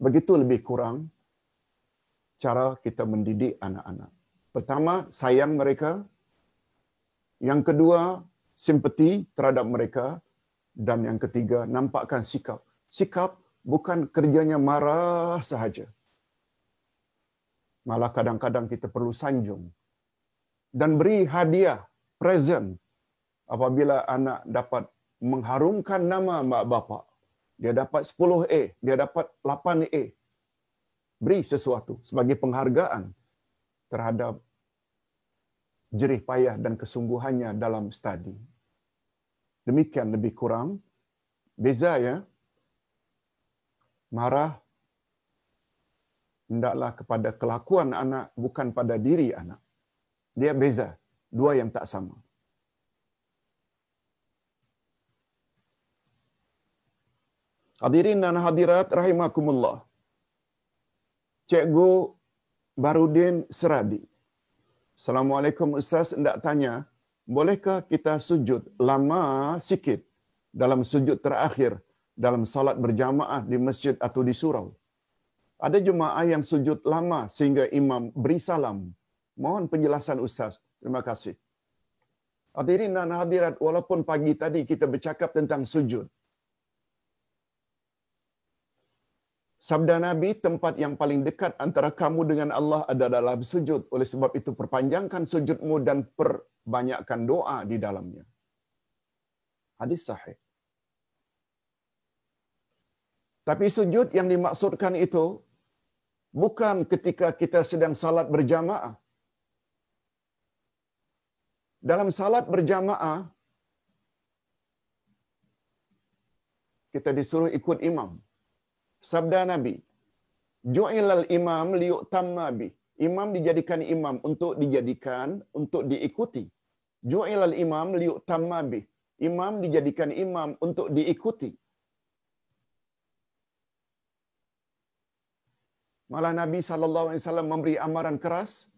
begitu lebih kurang cara kita mendidik anak-anak. Pertama, sayang mereka. Yang kedua, simpati terhadap mereka. Dan yang ketiga, nampakkan sikap. Sikap bukan kerjanya marah sahaja. Malah kadang-kadang kita perlu sanjung. Dan beri hadiah, present. Apabila anak dapat mengharumkan nama mak bapak. Dia dapat 10A, dia dapat 8A. Beri sesuatu sebagai penghargaan terhadap jerih payah dan kesungguhannya dalam studi. Demikian lebih kurang. Beza ya. Marah hendaklah kepada kelakuan anak bukan pada diri anak. Dia beza, dua yang tak sama. Hadirin dan hadirat rahimakumullah. Cikgu Barudin Seradi. Assalamualaikum Ustaz, hendak tanya, bolehkah kita sujud lama sikit dalam sujud terakhir dalam salat berjamaah di masjid atau di surau? Ada jemaah yang sujud lama sehingga imam beri salam. Mohon penjelasan Ustaz. Terima kasih. Hadirin dan hadirat, walaupun pagi tadi kita bercakap tentang sujud. Sabda Nabi, tempat yang paling dekat antara kamu dengan Allah adalah dalam sujud. Oleh sebab itu, perpanjangkan sujudmu dan perbanyakkan doa di dalamnya. Hadis sahih. Tapi sujud yang dimaksudkan itu bukan ketika kita sedang salat berjamaah. Dalam salat berjamaah, kita disuruh ikut imam. Sabda Nabi, Ju'ilal imam liyu'tamma bi. Imam dijadikan imam untuk dijadikan, untuk diikuti. Ju'ilal imam liyu'tamma bi. Imam dijadikan imam untuk diikuti. Malah Nabi sallallahu alaihi wasallam memberi amaran keras,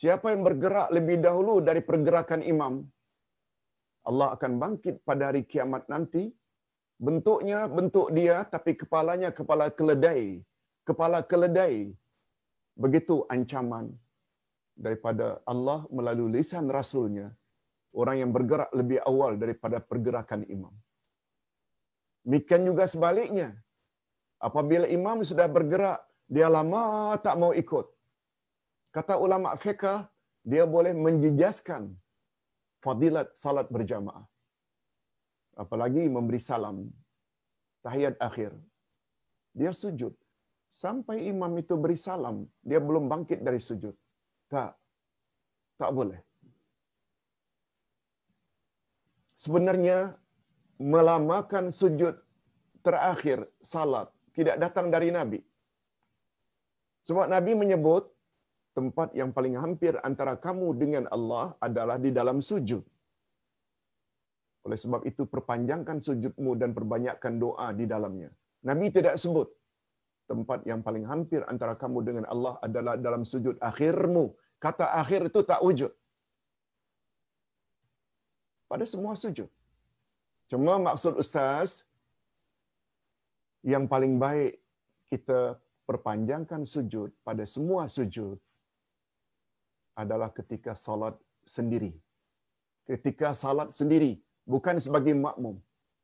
siapa yang bergerak lebih dahulu dari pergerakan imam, Allah akan bangkit pada hari kiamat nanti. Bentuknya bentuk dia tapi kepalanya kepala keledai. Kepala keledai. Begitu ancaman daripada Allah melalui lisan rasulnya orang yang bergerak lebih awal daripada pergerakan imam. Mikan juga sebaliknya. Apabila imam sudah bergerak dia lama tak mau ikut. Kata ulama fiqh, dia boleh menjejaskan fadilat salat berjamaah. Apalagi memberi salam tahiyat akhir. Dia sujud. Sampai imam itu beri salam, dia belum bangkit dari sujud. Tak. Tak boleh. Sebenarnya melamakan sujud terakhir salat tidak datang dari Nabi. Sebab Nabi menyebut tempat yang paling hampir antara kamu dengan Allah adalah di dalam sujud. Oleh sebab itu perpanjangkan sujudmu dan perbanyakkan doa di dalamnya. Nabi tidak sebut tempat yang paling hampir antara kamu dengan Allah adalah dalam sujud akhirmu. Kata akhir itu tak wujud. Pada semua sujud. Cuma maksud Ustaz, yang paling baik kita perpanjangkan sujud pada semua sujud adalah ketika salat sendiri. Ketika salat sendiri, bukan sebagai makmum.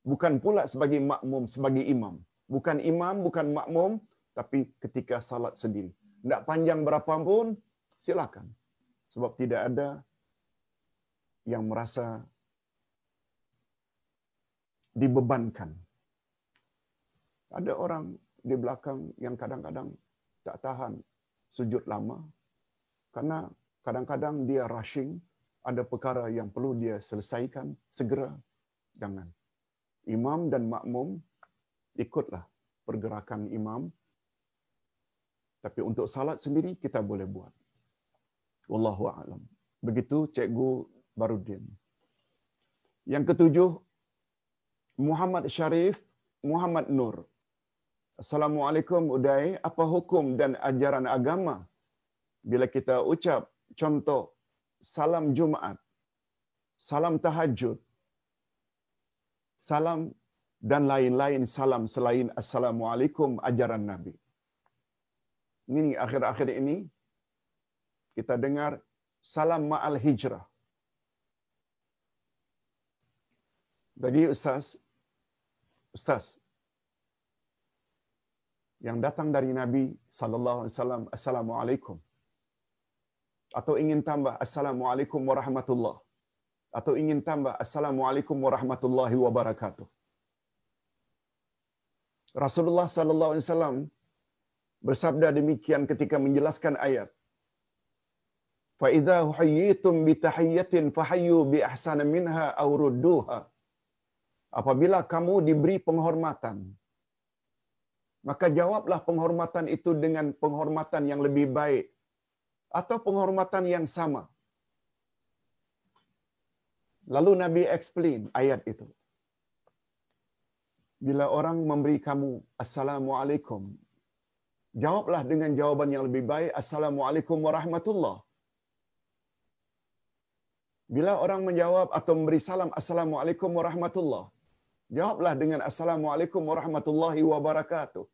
Bukan pula sebagai makmum, sebagai imam. Bukan imam, bukan makmum, tapi ketika salat sendiri. Tidak panjang berapa pun, silakan. Sebab tidak ada yang merasa dibebankan. Ada orang di belakang yang kadang-kadang tak tahan sujud lama karena kadang-kadang dia rushing, ada perkara yang perlu dia selesaikan segera. Jangan. Imam dan makmum ikutlah pergerakan imam. Tapi untuk salat sendiri kita boleh buat. Wallahu a'lam. Begitu Cikgu Barudin. Yang ketujuh, Muhammad Syarif Muhammad Nur. Assalamualaikum Uday, apa hukum dan ajaran agama bila kita ucap contoh salam Jumaat, salam tahajud, salam dan lain-lain salam selain Assalamualaikum ajaran Nabi. Ini akhir-akhir ini kita dengar salam ma'al hijrah. Bagi Ustaz, Ustaz, yang datang dari Nabi sallallahu assalamualaikum atau ingin tambah assalamualaikum warahmatullah. Atau ingin tambah assalamualaikum warahmatullahi wabarakatuh. Rasulullah sallallahu alaihi wasallam bersabda demikian ketika menjelaskan ayat. Fa idza huyitum bi tahiyyatin fahayyu bi ahsana minha aw rudduha. Apabila kamu diberi penghormatan maka jawablah penghormatan itu dengan penghormatan yang lebih baik atau penghormatan yang sama. Lalu Nabi explain ayat itu. Bila orang memberi kamu Assalamualaikum, jawablah dengan jawaban yang lebih baik Assalamualaikum warahmatullah. Bila orang menjawab atau memberi salam Assalamualaikum warahmatullah, jawablah dengan Assalamualaikum warahmatullahi wabarakatuh.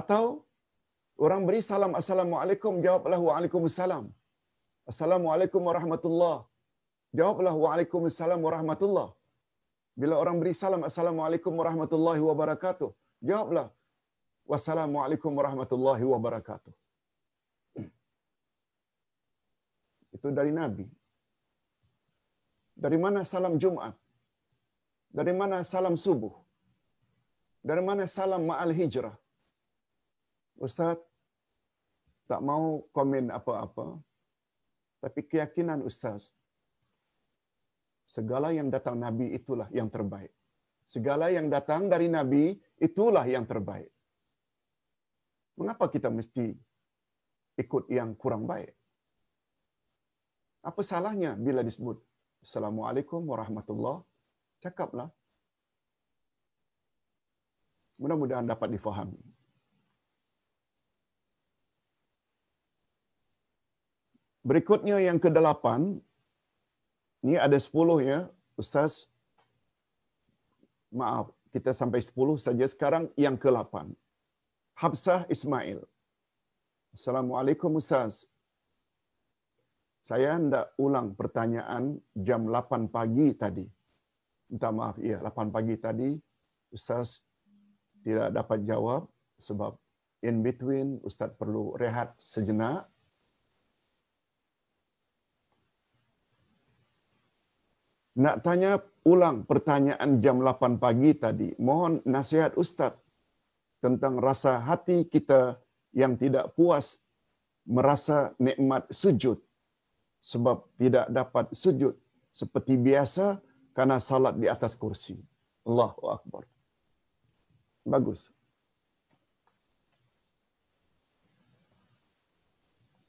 Atau orang beri salam Assalamualaikum, jawablah Waalaikumsalam. Assalamualaikum warahmatullah. Jawablah Waalaikumsalam warahmatullah. Bila orang beri salam Assalamualaikum warahmatullahi wabarakatuh, jawablah Wassalamualaikum warahmatullahi wabarakatuh. Itu dari Nabi. Dari mana salam Jumat? Dari mana salam subuh? Dari mana salam ma'al hijrah? Ustaz, tak mau komen apa-apa, tapi keyakinan Ustaz, segala yang datang Nabi itulah yang terbaik. Segala yang datang dari Nabi itulah yang terbaik. Mengapa kita mesti ikut yang kurang baik? Apa salahnya bila disebut Assalamualaikum warahmatullahi Cakaplah. Mudah-mudahan dapat difahami. Berikutnya yang ke-8. Ini ada 10 ya. Ustaz. Maaf, kita sampai 10 saja sekarang yang ke-8. Habsah Ismail. Assalamualaikum Ustaz. Saya hendak ulang pertanyaan jam 8 pagi tadi. Minta maaf, ya 8 pagi tadi Ustaz tidak dapat jawab sebab in between Ustaz perlu rehat sejenak Nak tanya ulang pertanyaan jam 8 pagi tadi. Mohon nasihat Ustaz tentang rasa hati kita yang tidak puas merasa nikmat sujud sebab tidak dapat sujud seperti biasa karena salat di atas kursi. Allahu Akbar. Bagus.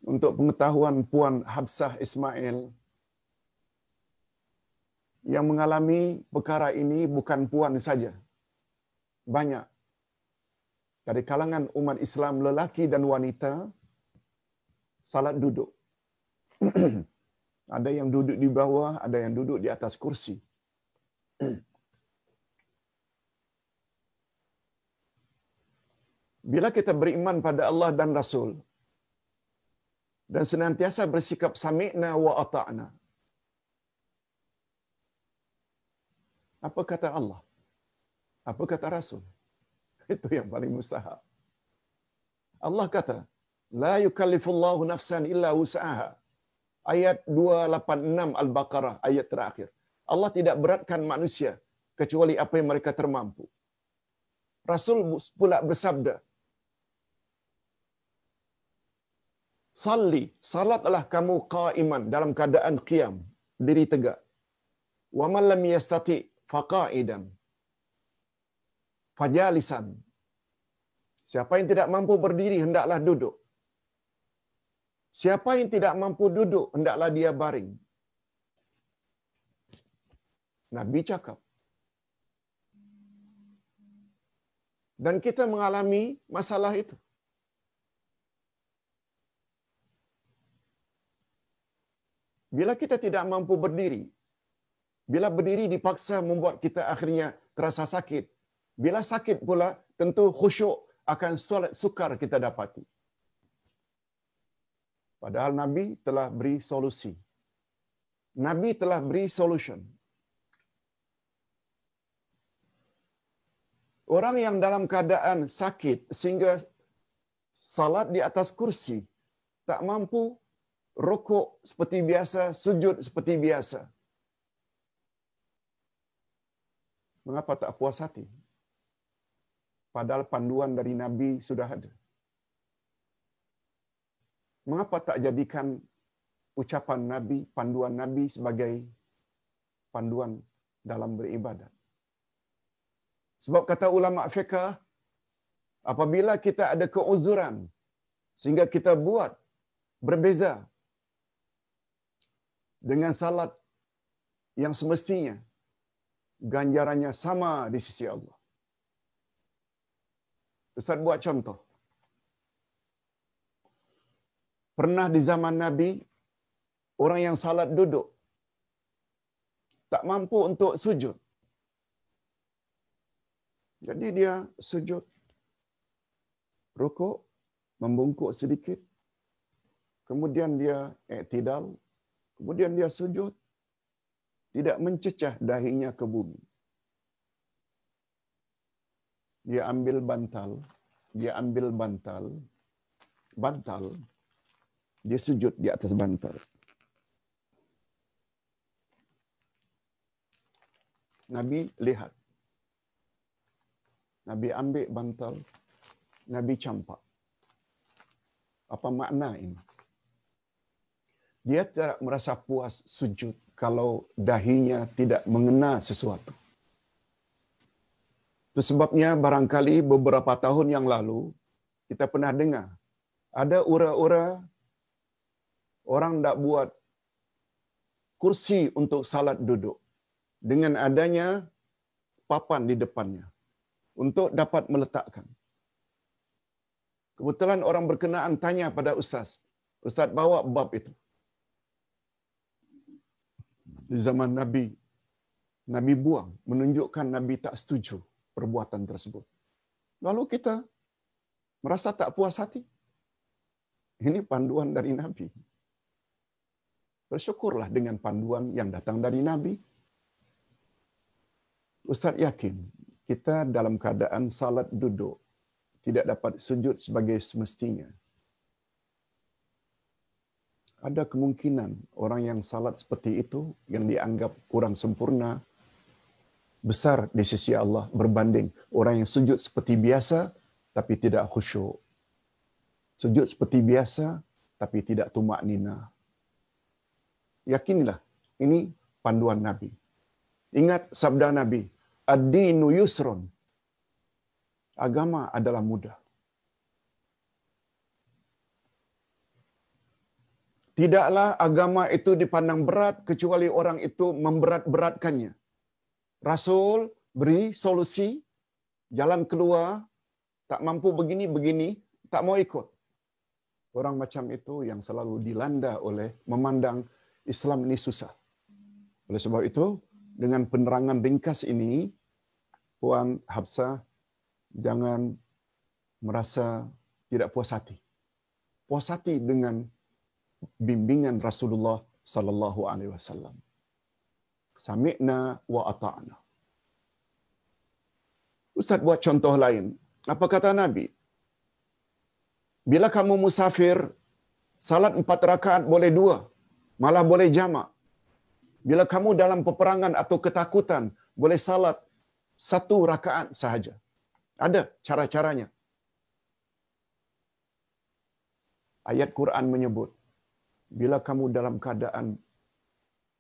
Untuk pengetahuan Puan Habsah Ismail, yang mengalami perkara ini bukan puan saja. Banyak dari kalangan umat Islam lelaki dan wanita salat duduk. ada yang duduk di bawah, ada yang duduk di atas kursi. Bila kita beriman pada Allah dan Rasul dan senantiasa bersikap sami'na wa ata'na. Apa kata Allah? Apa kata Rasul? Itu yang paling mustahab. Allah kata, La yukallifullahu nafsan illa usaha. Ayat 286 Al-Baqarah, ayat terakhir. Allah tidak beratkan manusia kecuali apa yang mereka termampu. Rasul pula bersabda, Salli, salatlah kamu qaiman dalam keadaan qiyam, diri tegak. Wa man lam yastati faqaidan. Fajalisan. Siapa yang tidak mampu berdiri hendaklah duduk. Siapa yang tidak mampu duduk hendaklah dia baring. Nabi cakap. Dan kita mengalami masalah itu. Bila kita tidak mampu berdiri, bila berdiri dipaksa membuat kita akhirnya terasa sakit. Bila sakit pula, tentu khusyuk akan sukar kita dapati. Padahal Nabi telah beri solusi. Nabi telah beri solution. Orang yang dalam keadaan sakit sehingga salat di atas kursi tak mampu rokok seperti biasa, sujud seperti biasa. Mengapa tak puas hati? Padahal panduan dari Nabi sudah ada. Mengapa tak jadikan ucapan Nabi, panduan Nabi sebagai panduan dalam beribadat? Sebab kata ulama fiqh, apabila kita ada keuzuran sehingga kita buat berbeza dengan salat yang semestinya ganjarannya sama di sisi Allah. Ustaz buat contoh. Pernah di zaman Nabi, orang yang salat duduk, tak mampu untuk sujud. Jadi dia sujud, rukuk, membungkuk sedikit, kemudian dia iktidal, kemudian dia sujud, tidak mencecah dahinya ke bumi. Dia ambil bantal, dia ambil bantal, bantal, dia sujud di atas bantal. Nabi lihat. Nabi ambil bantal, Nabi campak. Apa makna ini? Dia tidak merasa puas sujud kalau dahinya tidak mengena sesuatu. Itu sebabnya barangkali beberapa tahun yang lalu kita pernah dengar ada ura-ura orang tak buat kursi untuk salat duduk dengan adanya papan di depannya untuk dapat meletakkan. Kebetulan orang berkenaan tanya pada ustaz. Ustaz bawa bab itu. Di zaman Nabi, Nabi buang menunjukkan Nabi tak setuju perbuatan tersebut. Lalu kita merasa tak puas hati. Ini panduan dari Nabi. Bersyukurlah dengan panduan yang datang dari Nabi. Ustaz yakin kita dalam keadaan salat duduk tidak dapat sujud sebagai semestinya. Ada kemungkinan orang yang salat seperti itu yang dianggap kurang sempurna besar di sisi Allah berbanding orang yang sujud seperti biasa tapi tidak khusyuk. Sujud seperti biasa tapi tidak tumak nina. Yakinilah ini panduan Nabi. Ingat sabda Nabi, Ad-dinu yusrun. Agama adalah mudah. Tidaklah agama itu dipandang berat kecuali orang itu memberat-beratkannya. Rasul beri solusi, jalan keluar, tak mampu begini-begini, tak mau ikut. Orang macam itu yang selalu dilanda oleh memandang Islam ini susah. Oleh sebab itu, dengan penerangan ringkas ini, Puan Habsah jangan merasa tidak puas hati. Puas hati dengan bimbingan Rasulullah sallallahu alaihi wasallam. Sami'na wa ata'na. Ustaz buat contoh lain. Apa kata Nabi? Bila kamu musafir, salat empat rakaat boleh dua, malah boleh jamak. Bila kamu dalam peperangan atau ketakutan, boleh salat satu rakaat sahaja. Ada cara-caranya. Ayat Quran menyebut, bila kamu dalam keadaan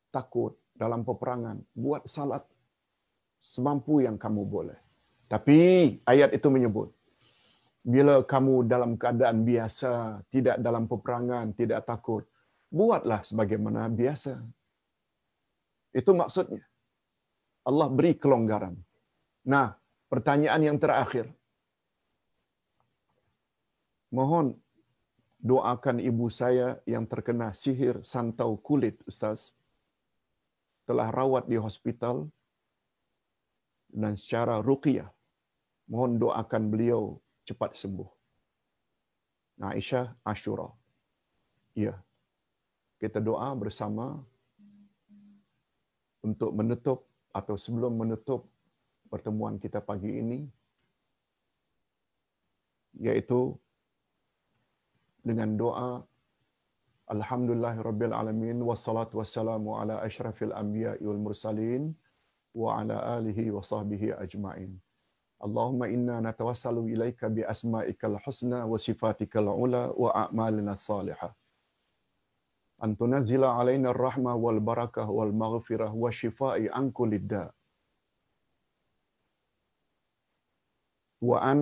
takut, dalam peperangan, buat salat semampu yang kamu boleh. Tapi ayat itu menyebut, bila kamu dalam keadaan biasa, tidak dalam peperangan, tidak takut, buatlah sebagaimana biasa. Itu maksudnya. Allah beri kelonggaran. Nah, pertanyaan yang terakhir. Mohon doakan ibu saya yang terkena sihir santau kulit, Ustaz. Telah rawat di hospital dan secara ruqyah. Mohon doakan beliau cepat sembuh. Aisyah Ashura. Ya. Kita doa bersama untuk menutup atau sebelum menutup pertemuan kita pagi ini yaitu dengan doa Alhamdulillah Rabbil Alamin wassalatu wassalamu ala ashrafil anbiya wal mursalin wa ala alihi wa sahbihi ajma'in. Allahumma inna natawassalu ilaika bi asma'ikal husna wa sifatikal ula wa a'malina salihah. An tunazzila alaina ar-rahma wal barakah wal maghfirah wa shifaa'i an kulli da. Wa an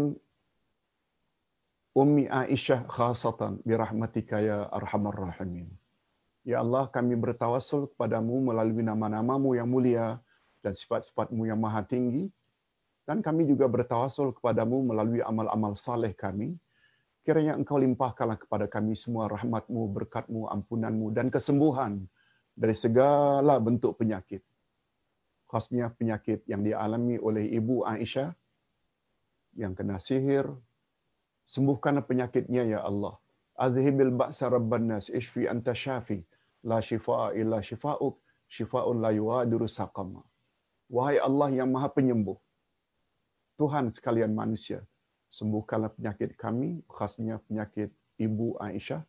Ummi Aisyah khasatan bi rahmatika ya arhamar rahimin. Ya Allah, kami bertawassul kepadamu melalui nama-namamu yang mulia dan sifat-sifatmu yang maha tinggi. Dan kami juga bertawasul kepadamu melalui amal-amal saleh kami. Kiranya engkau limpahkanlah kepada kami semua rahmatmu, berkatmu, ampunanmu dan kesembuhan dari segala bentuk penyakit. Khasnya penyakit yang dialami oleh Ibu Aisyah yang kena sihir. Sembuhkanlah penyakitnya ya Allah. Azhibil ba'sa rabban nas ishfi anta syafi. La shifa'a illa shifa'uk. Shifa'un la yuadiru saqama. Wahai Allah yang maha penyembuh. Tuhan sekalian manusia, sembuhkanlah penyakit kami, khasnya penyakit Ibu Aisyah.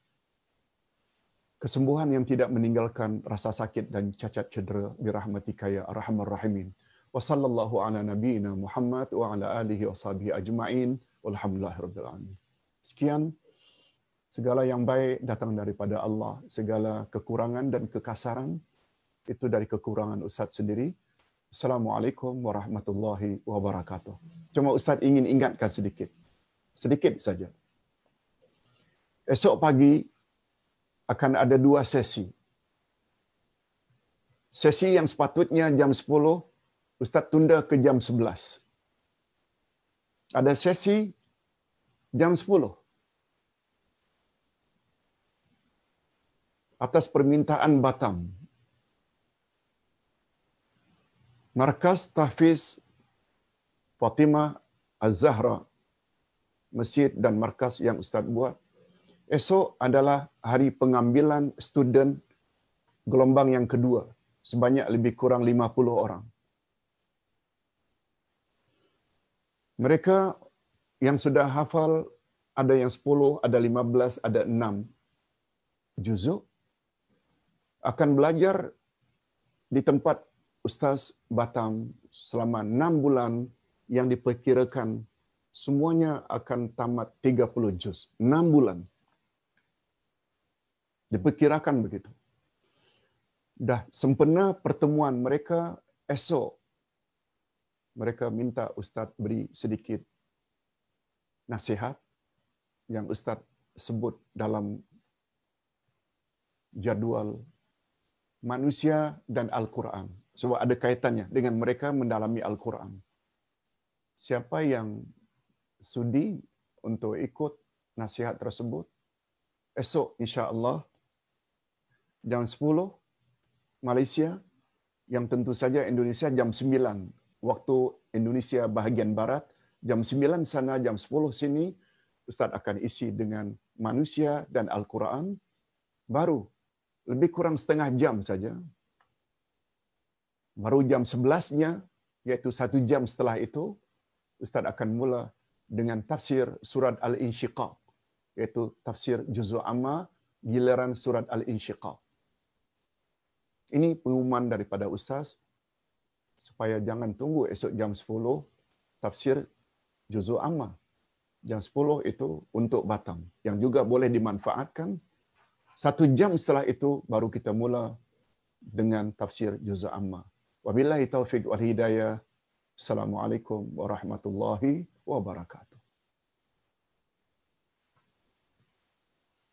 Kesembuhan yang tidak meninggalkan rasa sakit dan cacat cedera birahmatika ya arhamar rahimin. Wa sallallahu ala nabiyyina Muhammad wa ala alihi wa sahbihi ajma'in. Walhamdulillahirabbil alamin. Sekian segala yang baik datang daripada Allah, segala kekurangan dan kekasaran itu dari kekurangan Ustaz sendiri. Assalamualaikum warahmatullahi wabarakatuh. Cuma Ustaz ingin ingatkan sedikit. Sedikit saja. Esok pagi akan ada dua sesi. Sesi yang sepatutnya jam 10, Ustaz tunda ke jam 11. Ada sesi jam 10. Atas permintaan Batam. Markas Tahfiz Fatimah Az-Zahra Masjid dan markas yang Ustaz buat. Esok adalah hari pengambilan student gelombang yang kedua. Sebanyak lebih kurang 50 orang. Mereka yang sudah hafal ada yang 10, ada 15, ada 6 juzuk akan belajar di tempat Ustaz Batam selama 6 bulan yang diperkirakan semuanya akan tamat 30 juz. 6 bulan. Diperkirakan begitu. Dah sempena pertemuan mereka esok. Mereka minta Ustaz beri sedikit nasihat yang Ustaz sebut dalam jadual manusia dan Al-Quran. Sebab ada kaitannya dengan mereka mendalami Al-Quran. Siapa yang sudi untuk ikut nasihat tersebut. Esok insya-Allah jam 10 Malaysia yang tentu saja Indonesia jam 9 waktu Indonesia bahagian barat jam 9 sana jam 10 sini ustaz akan isi dengan manusia dan Al-Quran. Baru lebih kurang setengah jam saja. Baru jam 11-nya iaitu satu jam setelah itu ustaz akan mula dengan tafsir surat Al-Insyiqaq iaitu tafsir juzul amma giliran surat Al-Insyiqaq ini pengumuman daripada ustaz supaya jangan tunggu esok jam 10 tafsir juzul amma jam 10 itu untuk Batam yang juga boleh dimanfaatkan. Satu jam setelah itu baru kita mula dengan tafsir juzul amma wabillahi taufik wal hidayah. Assalamualaikum warahmatullahi wabarakatuh